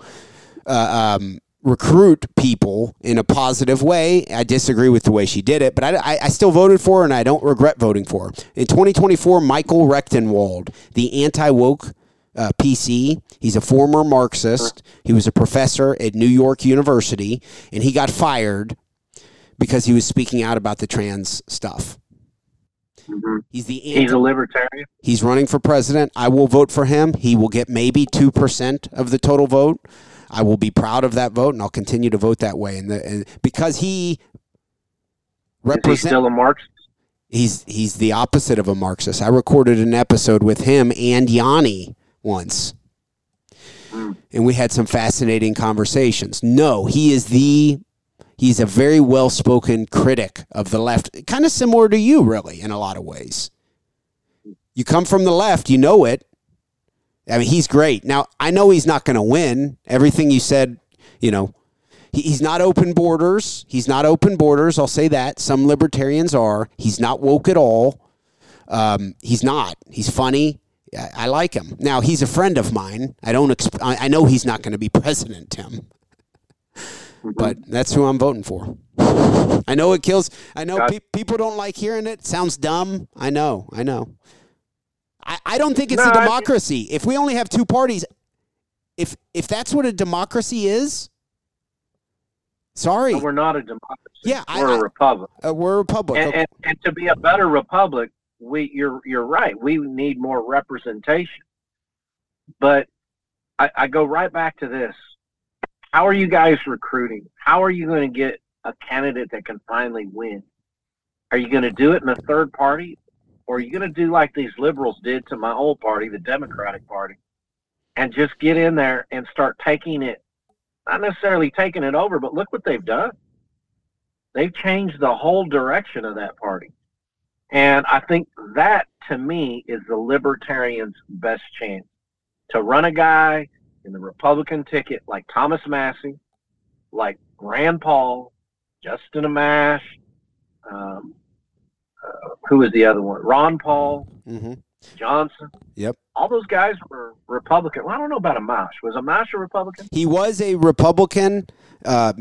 uh, um, recruit people in a positive way. I disagree with the way she did it, but I, I, still voted for her and I don't regret voting for her. In 2024, Michael Rectenwald, the anti woke uh, PC, he's a former Marxist. He was a professor at New York University, and he got fired because he was speaking out about the trans stuff. Mm-hmm. He's the anti- he's a libertarian. He's running for president. I will vote for him. He will get maybe two percent of the total vote. I will be proud of that vote, and I'll continue to vote that way. And, the, and because he represents still a Marxist. He's he's the opposite of a Marxist. I recorded an episode with him and Yanni once, mm. and we had some fascinating conversations. No, he is the he's a very well spoken critic of the left, kind of similar to you, really, in a lot of ways. You come from the left, you know it, I mean, he's great. Now, I know he's not going to win. Everything you said, you know, he, he's not open borders. He's not open borders. I'll say that. Some libertarians are. He's not woke at all. Um, he's not. He's funny. I, I, like him. Now, he's a friend of mine. I don't. Exp- I, I know he's not going to be president, Tim. But that's who I'm voting for. I know it kills. I know pe- people don't like hearing it. Sounds dumb. I know. I know. I, I don't think it's no, a democracy. If we only have two parties, if if that's what a democracy is, sorry, we're not a democracy. Yeah, we're I, a republic. Uh, we're a republic. And, and, and to be a better republic, we you're you're right. We need more representation. But I, I go right back to this. How are you guys recruiting? How are you going to get a candidate that can finally win? Are you going to do it in a third party? Or are you going to do like these liberals did to my old party, the Democratic Party, and just get in there and start taking it, not necessarily taking it over, but look what they've done. They've changed the whole direction of that party. And I think that, to me, is the libertarians' best chance to run a guy in the Republican ticket like Thomas Massie, like Rand Paul, Justin Amash, um, who was the other one? Ron Paul, mm-hmm. Johnson. Yep. All those guys were Republican. Well, I don't know about Amash. Was Amash a Republican? He was a Republican. Uh,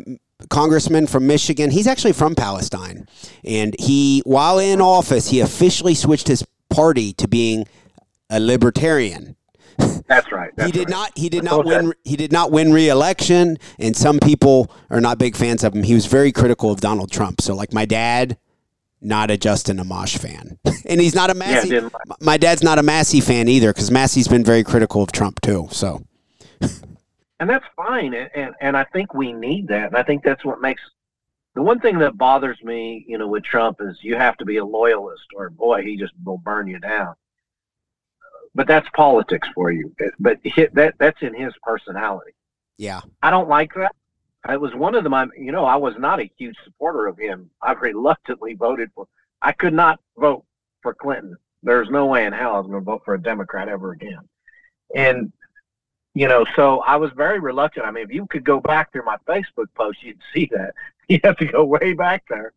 congressman from Michigan. He's actually from Palestine. And he, while in office, he officially switched his party to being a libertarian. That's right. That's he did right. not. He did not win. He did not win re-election, and some people are not big fans of him. He was very critical of Donald Trump. So, like my dad, not a Justin Amash fan, and he's not a Massie. Yeah, my dad's not a Massie fan either because Massie's been very critical of Trump too. So, and that's fine, and, and and I think we need that, and I think that's what makes the one thing that bothers me, you know, with Trump is you have to be a loyalist, or boy, he just will burn you down. But that's politics for you. But that that's in his personality. Yeah, I don't like that. It was one of them. I'm, you know, I was not a huge supporter of him. I reluctantly voted for. I could not vote for Clinton. There's no way in hell I was going to vote for a Democrat ever again. And you know, so I was very reluctant. I mean, if you could go back through my Facebook post, you'd see that. You have to go way back there.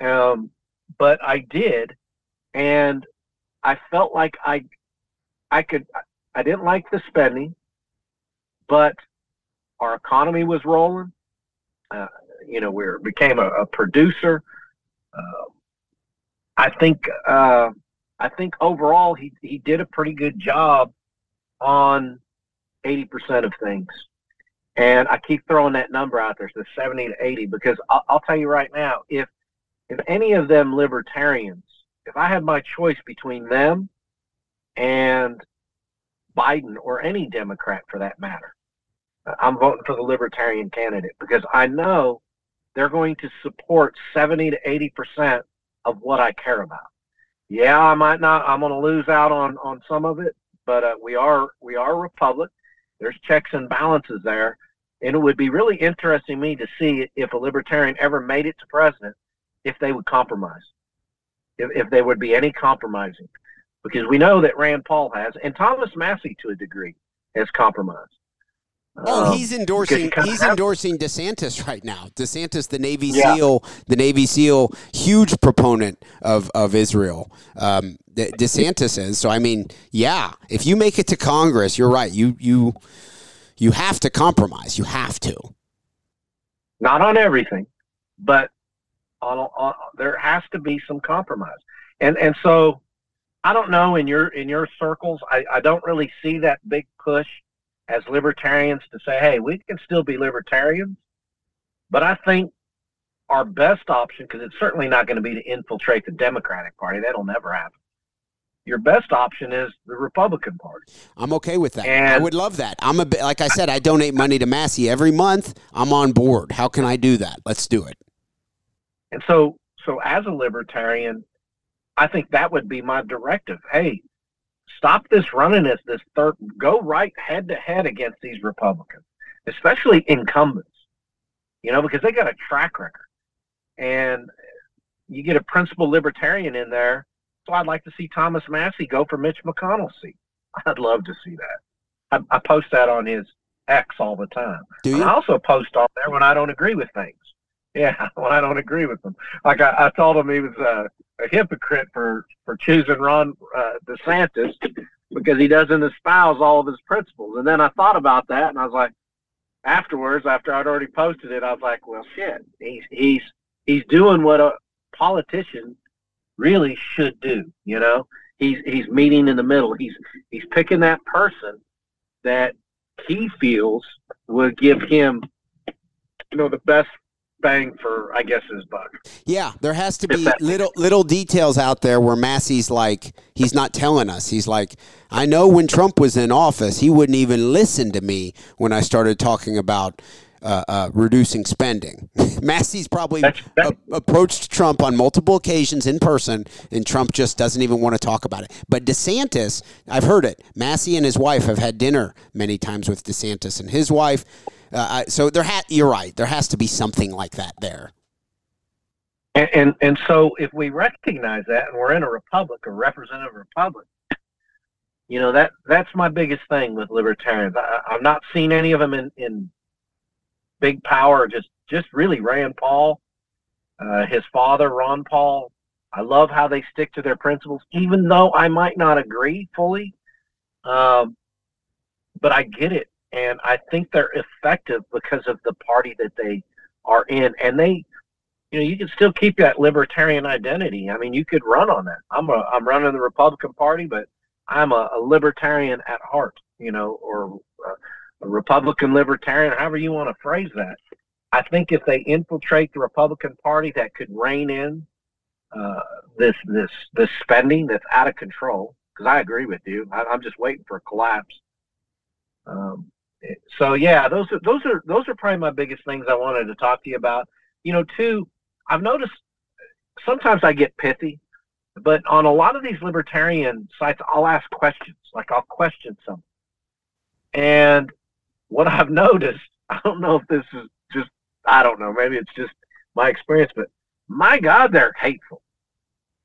Um, but I did, and I felt like I, I could. I didn't like the spending, but our economy was rolling. Uh, you know, we became a, a producer. Uh, I think uh, I think overall he he did a pretty good job on eighty percent of things. And I keep throwing that number out there, so seventy to eighty, because I'll, I'll tell you right now, if if any of them libertarians, if I had my choice between them and Biden or any Democrat for that matter, I'm voting for the Libertarian candidate because I know they're going to support 70 to 80 percent of what I care about. Yeah, I might not. I'm going to lose out on on some of it, but uh, we are we are a republic. There's checks and balances there, and it would be really interesting me to see if a libertarian ever made it to president, if they would compromise, if, if there would be any compromising, because we know that Rand Paul has, and Thomas Massie to a degree has compromised. Oh, he's endorsing. He's endorsing DeSantis right now. DeSantis, the Navy yeah. SEAL, the Navy SEAL, huge proponent of of Israel. Um, DeSantis is. So I mean, yeah, if you make it to Congress, you're right. You you you have to compromise. You have to. Not on everything, but on, on there has to be some compromise. And and so I don't know in your in your circles, I, I don't really see that big push as libertarians to say, hey, we can still be libertarians. But I think our best option, because it's certainly not going to be to infiltrate the Democratic Party, that'll never happen. Your best option is the Republican Party. I'm okay with that. And I would love that. I'm a bit, like I said, I donate money to Massie every month. I'm on board. How can I do that? Let's do it. And so, so as a libertarian, I think that would be my directive. Hey, stop this running as this third. Go right head to head against these Republicans, especially incumbents. You know, because they got a track record, and you get a principal libertarian in there. So I'd like to see Thomas Massie go for Mitch McConnell's seat. I'd love to see that. I, I post that on his X all the time. Do you? I also post on there when I don't agree with things. Yeah, when I don't agree with them. Like I, I told him he was uh, a hypocrite for for choosing Ron uh, DeSantis because he doesn't espouse all of his principles. And then I thought about that, and I was like, afterwards, after I'd already posted it, I was like, well, shit, he's he's he's doing what a politician really should do. You know, he's he's meeting in the middle. He's he's picking that person that he feels would give him, you know, the best bang for I guess his buck. Yeah, there has to be little little details out there where Massie's like he's not telling us. He's like, I know when Trump was in office, he wouldn't even listen to me when I started talking about uh, uh, reducing spending. Massie's probably that's, that's, a- approached Trump on multiple occasions in person, and Trump just doesn't even want to talk about it. But DeSantis, I've heard it. Massie and his wife have had dinner many times with DeSantis and his wife. Uh, so there, ha- you're right. There has to be something like that there. And, and and so if we recognize that, and we're in a republic, a representative republic, you know that that's my biggest thing with libertarians. I, I've not seen any of them in in big power. Just just really Rand Paul, uh, his father Ron Paul. I love how they stick to their principles, even though I might not agree fully. Um, but I get it and I think they're effective because of the party that they are in, and they, you know, you can still keep that libertarian identity. I mean, you could run on that. I'm a, I'm running the Republican Party, but I'm a, a libertarian at heart, you know, or a, a Republican libertarian, however you want to phrase that. I think if they infiltrate the Republican Party, that could rein in uh, this this this spending that's out of control. Because I agree with you, I, I'm just waiting for a collapse. Um, so yeah, those are those are those are probably my biggest things I wanted to talk to you about. You know, two, I've noticed sometimes I get pithy, but on a lot of these libertarian sites, I'll ask questions. Like I'll question something, and what I've noticed, I don't know if this is just I don't know, maybe it's just my experience, but my God, they're hateful.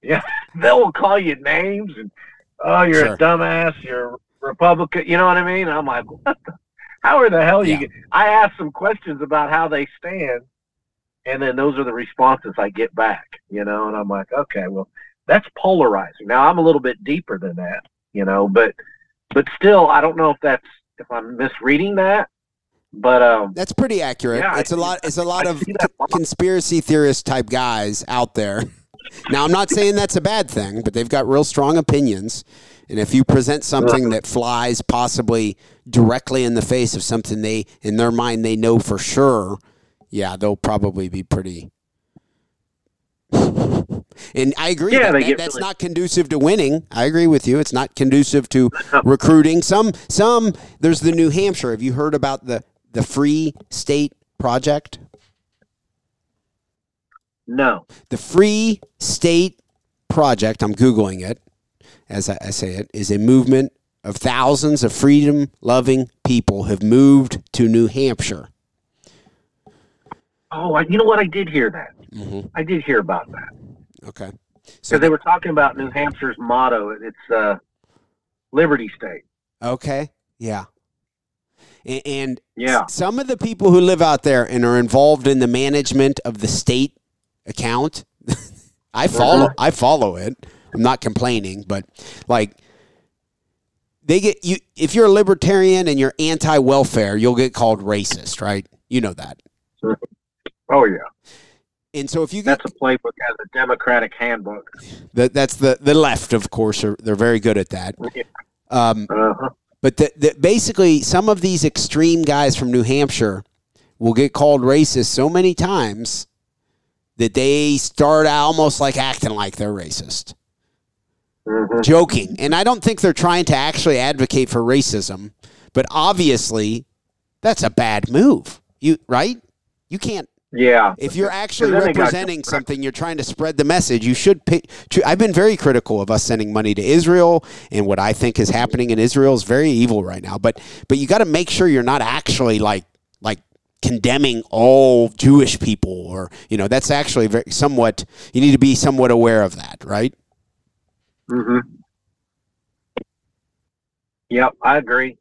Yeah, they'll call you names and oh, you're sure. a dumbass, you're a Republican. You know what I mean? I'm like, what the how are the hell yeah. you get? I ask some questions about how they stand, and then those are the responses I get back. You know, and I'm like, okay, well, that's polarizing. Now I'm a little bit deeper than that, you know, but but still, I don't know if that's if I'm misreading that. But um, that's pretty accurate. Yeah, it's I, a lot. It's a lot I of conspiracy theorist type guys out there. Now, I'm not saying that's a bad thing, but they've got real strong opinions. And if you present something that flies possibly directly in the face of something they, in their mind, they know for sure, yeah, they'll probably be pretty. and I agree. Yeah, that, that, that's really... not conducive to winning. I agree with you. It's not conducive to recruiting. Some, some. There's the New Hampshire. Have you heard about the the Free State Project? No. The Free State Project, I'm Googling it as I, I say it, is a movement of thousands of freedom loving people have moved to New Hampshire. Oh, I, you know what? I did hear that. Mm-hmm. I did hear about that. Okay. So they were talking about New Hampshire's motto. It's uh, Liberty State. Okay. Yeah. And, and yeah, some of the people who live out there and are involved in the management of the state account, I follow. Uh-huh. I follow it. I'm not complaining, but like they get you if you're a libertarian and you're anti-welfare, you'll get called racist, right? You know that. Oh yeah. And so if you get that's a playbook as a Democratic handbook. That that's the the left, of course, are they're very good at that. Yeah. Um, uh-huh. But the, the, basically, some of these extreme guys from New Hampshire will get called racist so many times that they start almost like acting like they're racist. Mm-hmm. Joking. And I don't think they're trying to actually advocate for racism, but obviously that's a bad move. You right? You can't yeah. If you're actually representing something, you're trying to spread the message. You should pay. I've been very critical of us sending money to Israel, and what I think is happening in Israel is very evil right now. But but you got to make sure you're not actually like like condemning all Jewish people, or you know that's actually very somewhat. You need to be somewhat aware of that, right? Mm-hmm. Yep, I agree.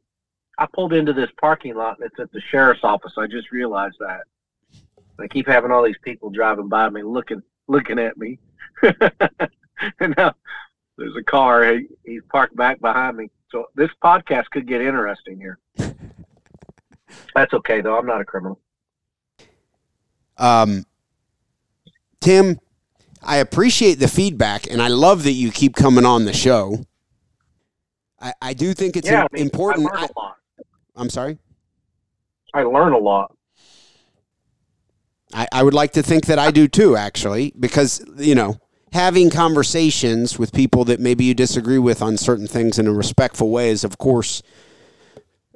I pulled into this parking lot and it's at the sheriff's office. I just realized that. I keep having all these people driving by me, looking looking at me. and now there's a car. He, he's parked back behind me. So this podcast could get interesting here. That's okay though. I'm not a criminal. Um, Tim, I appreciate the feedback, and I love that you keep coming on the show. I, I do think it's yeah, I mean, important. I learn a lot. I'm sorry. I learn a lot. I, I would like to think that I do too, actually, because, you know, having conversations with people that maybe you disagree with on certain things in a respectful way is, of course,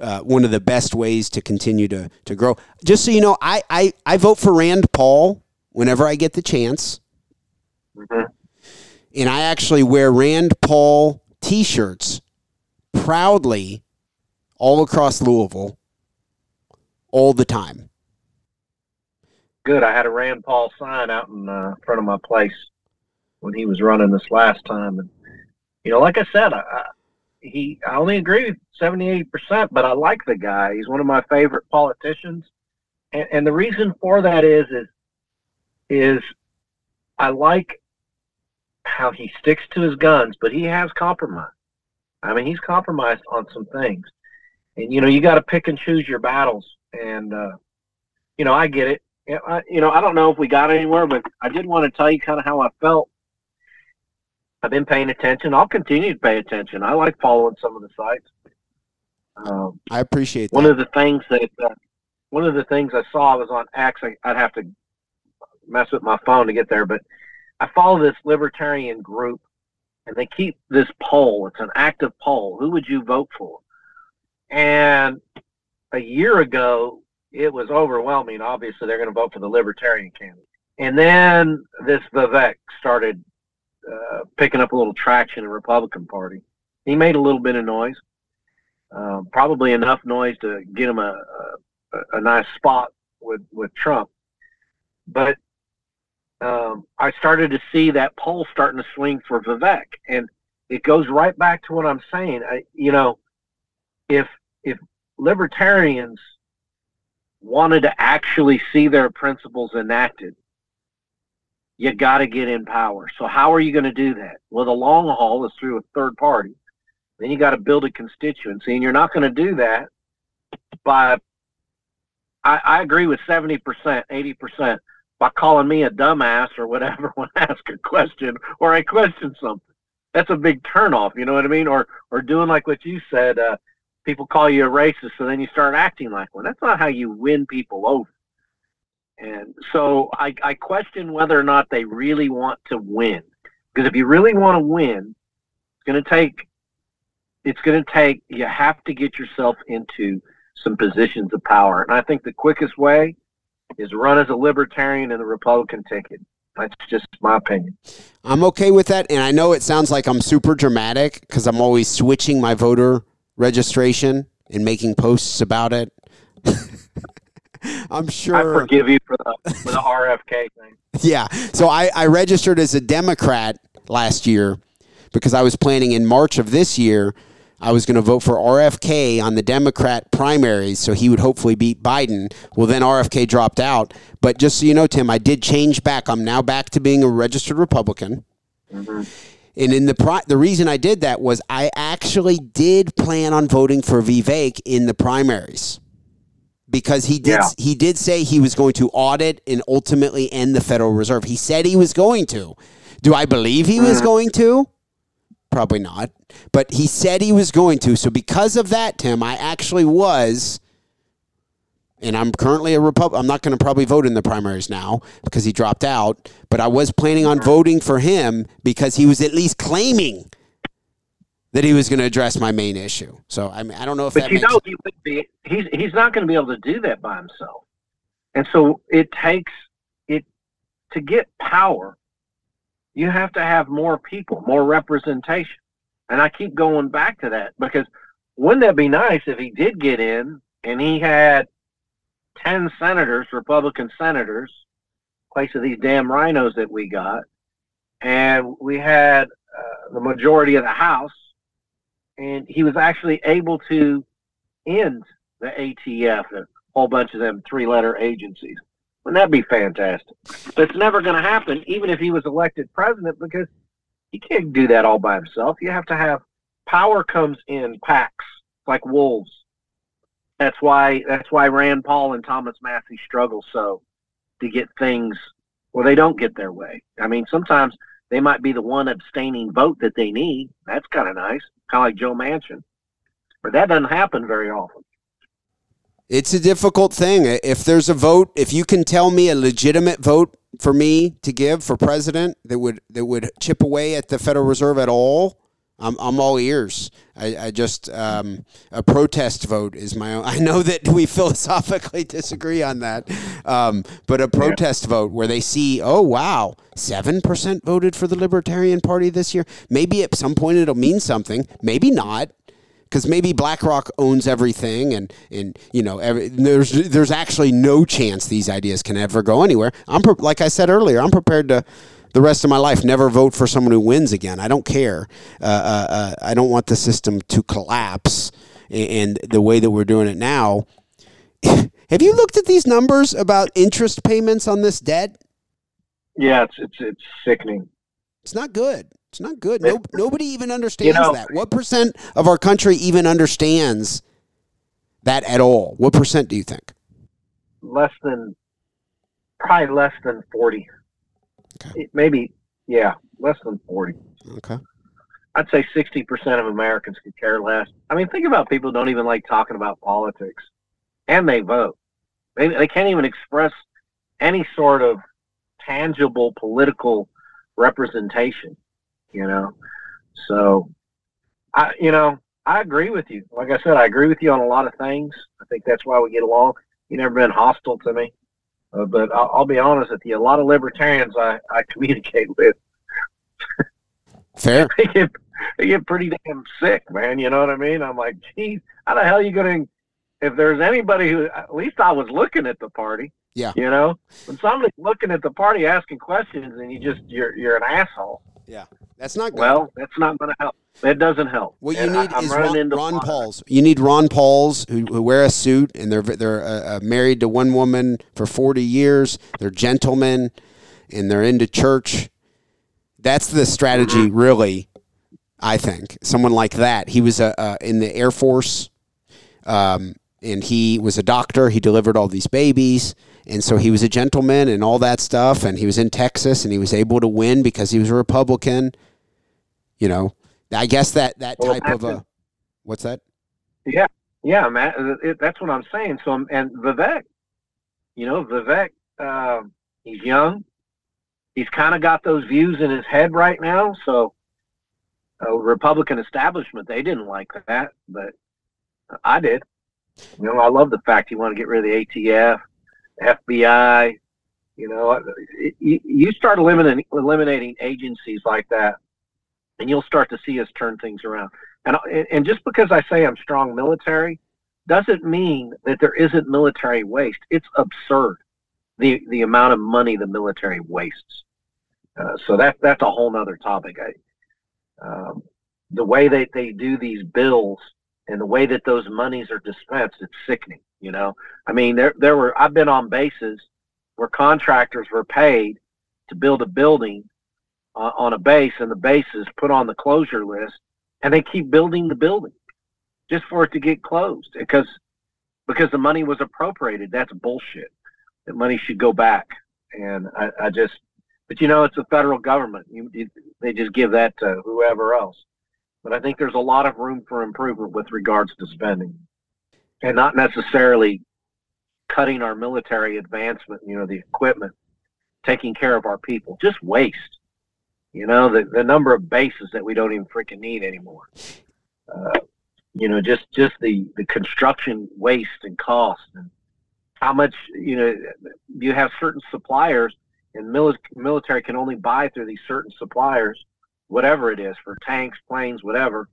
uh, one of the best ways to continue to, to grow. Just so you know, I, I, I vote for Rand Paul whenever I get the chance. Mm-hmm. And I actually wear Rand Paul t shirts proudly all across Louisville all the time good. I had a Rand Paul sign out in uh, front of my place when he was running this last time, and you know, like I said, I, I he I only agree with seventy eight percent, but I like the guy. He's one of my favorite politicians, and, and the reason for that is is is I like how he sticks to his guns, but he has compromised. I mean, he's compromised on some things, and you know, you got to pick and choose your battles. And uh, you know, I get it. I, you know, I don't know if we got anywhere, but I did want to tell you kind of how I felt. I've been paying attention. I'll continue to pay attention. I like following some of the sites. Um, I appreciate that. One of the things that uh, one of the things I saw was on X. I, I'd have to mess with my phone to get there, but I follow this libertarian group, and they keep this poll. It's an active poll. Who would you vote for? And a year ago, it was overwhelming. Obviously, they're going to vote for the Libertarian candidate. And then this Vivek started uh, picking up a little traction in the Republican Party. He made a little bit of noise, uh, probably enough noise to get him a, a, a nice spot with, with Trump. But um, I started to see that poll starting to swing for Vivek, and it goes right back to what I'm saying. I, you know, if if libertarians wanted to actually see their principles enacted, you got to get in power. So how are you going to do that? Well, the long haul is through a third party. Then you got to build a constituency, and you're not going to do that by. I, I agree with seventy percent, eighty percent by calling me a dumbass or whatever when I ask a question or I question something. That's a big turnoff. You know what I mean? Or or doing like what you said. Uh, people call you a racist, so then you start acting like one. That's not how you win people over. And so I, I question whether or not they really want to win. Because if you really want to win, it's going to take, it's going to take, you have to get yourself into some positions of power. And I think the quickest way is run as a libertarian in the Republican ticket. That's just my opinion. I'm okay with that. And I know it sounds like I'm super dramatic because I'm always switching my voter registration and making posts about it. I'm sure. I forgive you for the, for the RFK thing. Yeah. So I, I registered as a Democrat last year because I was planning in March of this year I was going to vote for RFK on the Democrat primaries, so he would hopefully beat Biden. Well, then RFK dropped out. But just so you know, Tim, I did change back. I'm now back to being a registered Republican. Mm-hmm. And in the pri- the reason I did that was I actually did plan on voting for Vivek in the primaries because he did yeah. he did say he was going to audit and ultimately end the Federal Reserve. He said he was going to. Do I believe he was mm-hmm. going to? Probably not. But he said he was going to. So because of that, Tim, I actually was and I'm currently a Republican. I'm not going to probably vote in the primaries now because he dropped out, but I was planning on voting for him because he was at least claiming that he was going to address my main issue. So I mean, I don't know if but you know he would be. He's he's not going to be able to do that by himself, and so it takes it to get power you have to have more people, more representation. And I keep going back to that because wouldn't that be nice if he did get in and he had 10 senators, Republican senators, place of these damn RINOs that we got, and we had uh, the majority of the House, and he was actually able to end the ATF and a whole bunch of them three letter agencies. Wouldn't that be fantastic? But it's never going to happen, even if he was elected president, because he can't do that all by himself. You have to have power comes in packs like wolves. That's why that's why Rand Paul and Thomas Massie struggle so to get things well they don't get their way. I mean sometimes they might be the one abstaining vote that they need. That's kind of nice, kind of like Joe Manchin. But that doesn't happen very often. It's a difficult thing. If there's a vote, if you can tell me a legitimate vote for me to give for president that would that would chip away at the Federal Reserve at all, I'm I'm all ears. I, I just um, a protest vote is my own. I know that we philosophically disagree on that, um, but a protest yeah. vote where they see, oh wow, seven percent voted for the Libertarian Party this year. Maybe at some point it'll mean something. Maybe not because maybe BlackRock owns everything, and and you know every, there's there's actually no chance these ideas can ever go anywhere. I'm pre- like I said earlier, I'm prepared to the rest of my life never vote for someone who wins again. I don't care. Uh, uh, uh, I don't want the system to collapse, and, and the way that we're doing it now. Have you looked at these numbers about interest payments on this debt? Yeah, it's it's, it's sickening. It's not good. It's not good. No, nobody even understands you know, that. What percent of our country even understands that at all? What percent do you think? Less than, probably less than 40. Okay. maybe, yeah, less than 40. Okay. I'd say 60% of Americans could care less. I mean, think about people who don't even like talking about politics and they vote. They, they can't even express any sort of tangible political representation you know. So, I, you know, I agree with you. Like I said, I agree with you on a lot of things. I think that's why we get along. You never been hostile to me, uh, but I'll, I'll, be honest with you. A lot of libertarians I, I communicate with. Fair. they, get, they get pretty damn sick, man. You know what I mean? I'm like, geez, how the hell are you going to? If there's anybody who, at least I was looking at the party. Yeah. You know, when somebody's looking at the party asking questions and you just you're you're an asshole. Yeah. That's not good. Well, that's not going to help. It doesn't help. What you need I, is Ron, Ron Pauls. You need Ron Pauls who, who wear a suit and they're they're uh, uh, married to one woman for forty years. They're gentlemen and they're into church. That's the strategy, mm-hmm. really. I think someone like that. He was uh, uh, in the Air Force, um, and he was a doctor. He delivered all these babies, and so he was a gentleman and all that stuff. And he was in Texas, and he was able to win because he was a Republican you know, I guess that that well, type of a what's that? Yeah, yeah, Matt. It, that's what I'm saying. So, and Vivek, you know, Vivek, uh, he's young. He's kind of got those views in his head right now. So, uh, Republican establishment, they didn't like that, but I did. You know, I love the fact you want to get rid of the ATF, FBI. You know, you start eliminating eliminating agencies like that, and you'll start to see us turn things around. And and just because I say I'm strong military, doesn't mean that there isn't military waste. It's absurd the the amount of money the military wastes. Uh, so that that's a whole nother topic. I, um, the way that they do these bills and the way that those monies are dispensed, it's sickening. You know, I mean, there there were I've been on bases where contractors were paid to build a building uh, on a base, and the base is put on the closure list, and they keep building the building just for it to get closed because because the money was appropriated. That's bullshit. That money should go back, and I, I just but you know, it's the federal government. You, you, they just give that to whoever else. But I think there's a lot of room for improvement with regards to spending, and not necessarily cutting our military advancement. You know, the equipment, taking care of our people, just waste. You know, the the number of bases that we don't even freaking need anymore. Uh, you know, just just the the construction waste and cost, and how much you know you have certain suppliers and mil- military can only buy through these certain suppliers, whatever it is, for tanks, planes, whatever.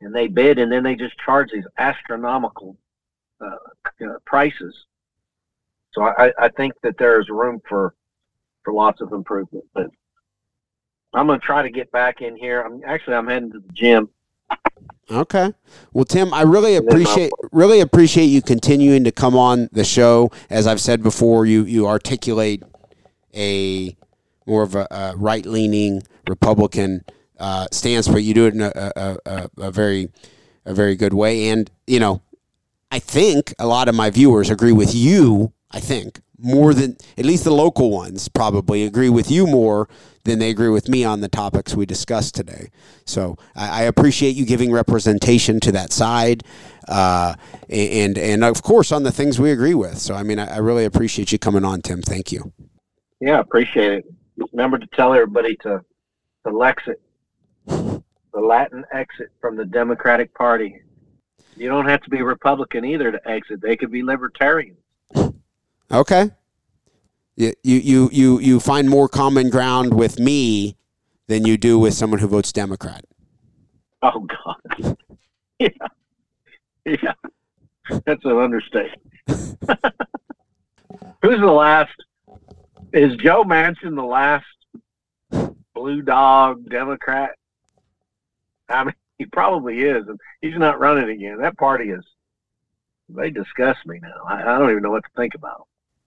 And they bid, and then they just charge these astronomical uh, uh, prices. So I, I think that there is room for for lots of improvement. But I'm going to try to get back in here. I'm actually I'm heading to the gym. Okay. Well, Tim, I really appreciate really appreciate you continuing to come on the show. As I've said before, you you articulate a more of a, a right leaning Republican uh, stance, but you do it in a, a, a, a very a very good way. And you know, I think a lot of my viewers agree with you. I think more than at least the local ones probably agree with you more than they agree with me on the topics we discussed today. So I, I appreciate you giving representation to that side, uh, and and of course on the things we agree with. So I mean, I, I really appreciate you coming on, Tim. Thank you. Yeah, appreciate it. Remember to tell everybody to to Lexit, the Latin exit from the Democratic Party. You don't have to be Republican either to exit. They could be libertarian. Okay. You you you you find more common ground with me than you do with someone who votes Democrat. Oh God. yeah. Yeah. That's an understatement. Who's the last is Joe Manchin the last blue dog Democrat? I mean, he probably is, and he's not running again. That party is. They disgust me now. I, I don't even know what to think about.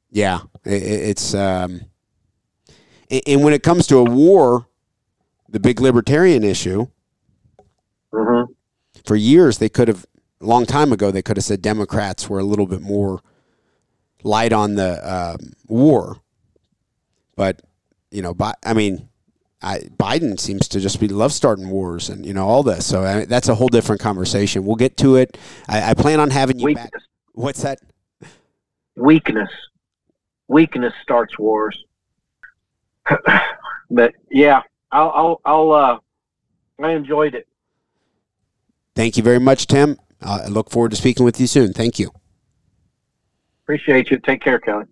Yeah, it, it's. Um, and when it comes to a war, the big libertarian issue. Mm-hmm. For years, they could have a long time ago they could have said Democrats were a little bit more light on the um, war but you know, I mean, I, Biden seems to just be love starting wars and you know all this. So I mean, that's a whole different conversation. We'll get to it. I, I plan on having you Weakness. back. What's that? Weakness. Weakness starts wars. but yeah, I'll, I'll, I'll, uh, I enjoyed it. Thank you very much, Tim. I look forward to speaking with you soon. Thank you. Appreciate you. Take care, Kelly.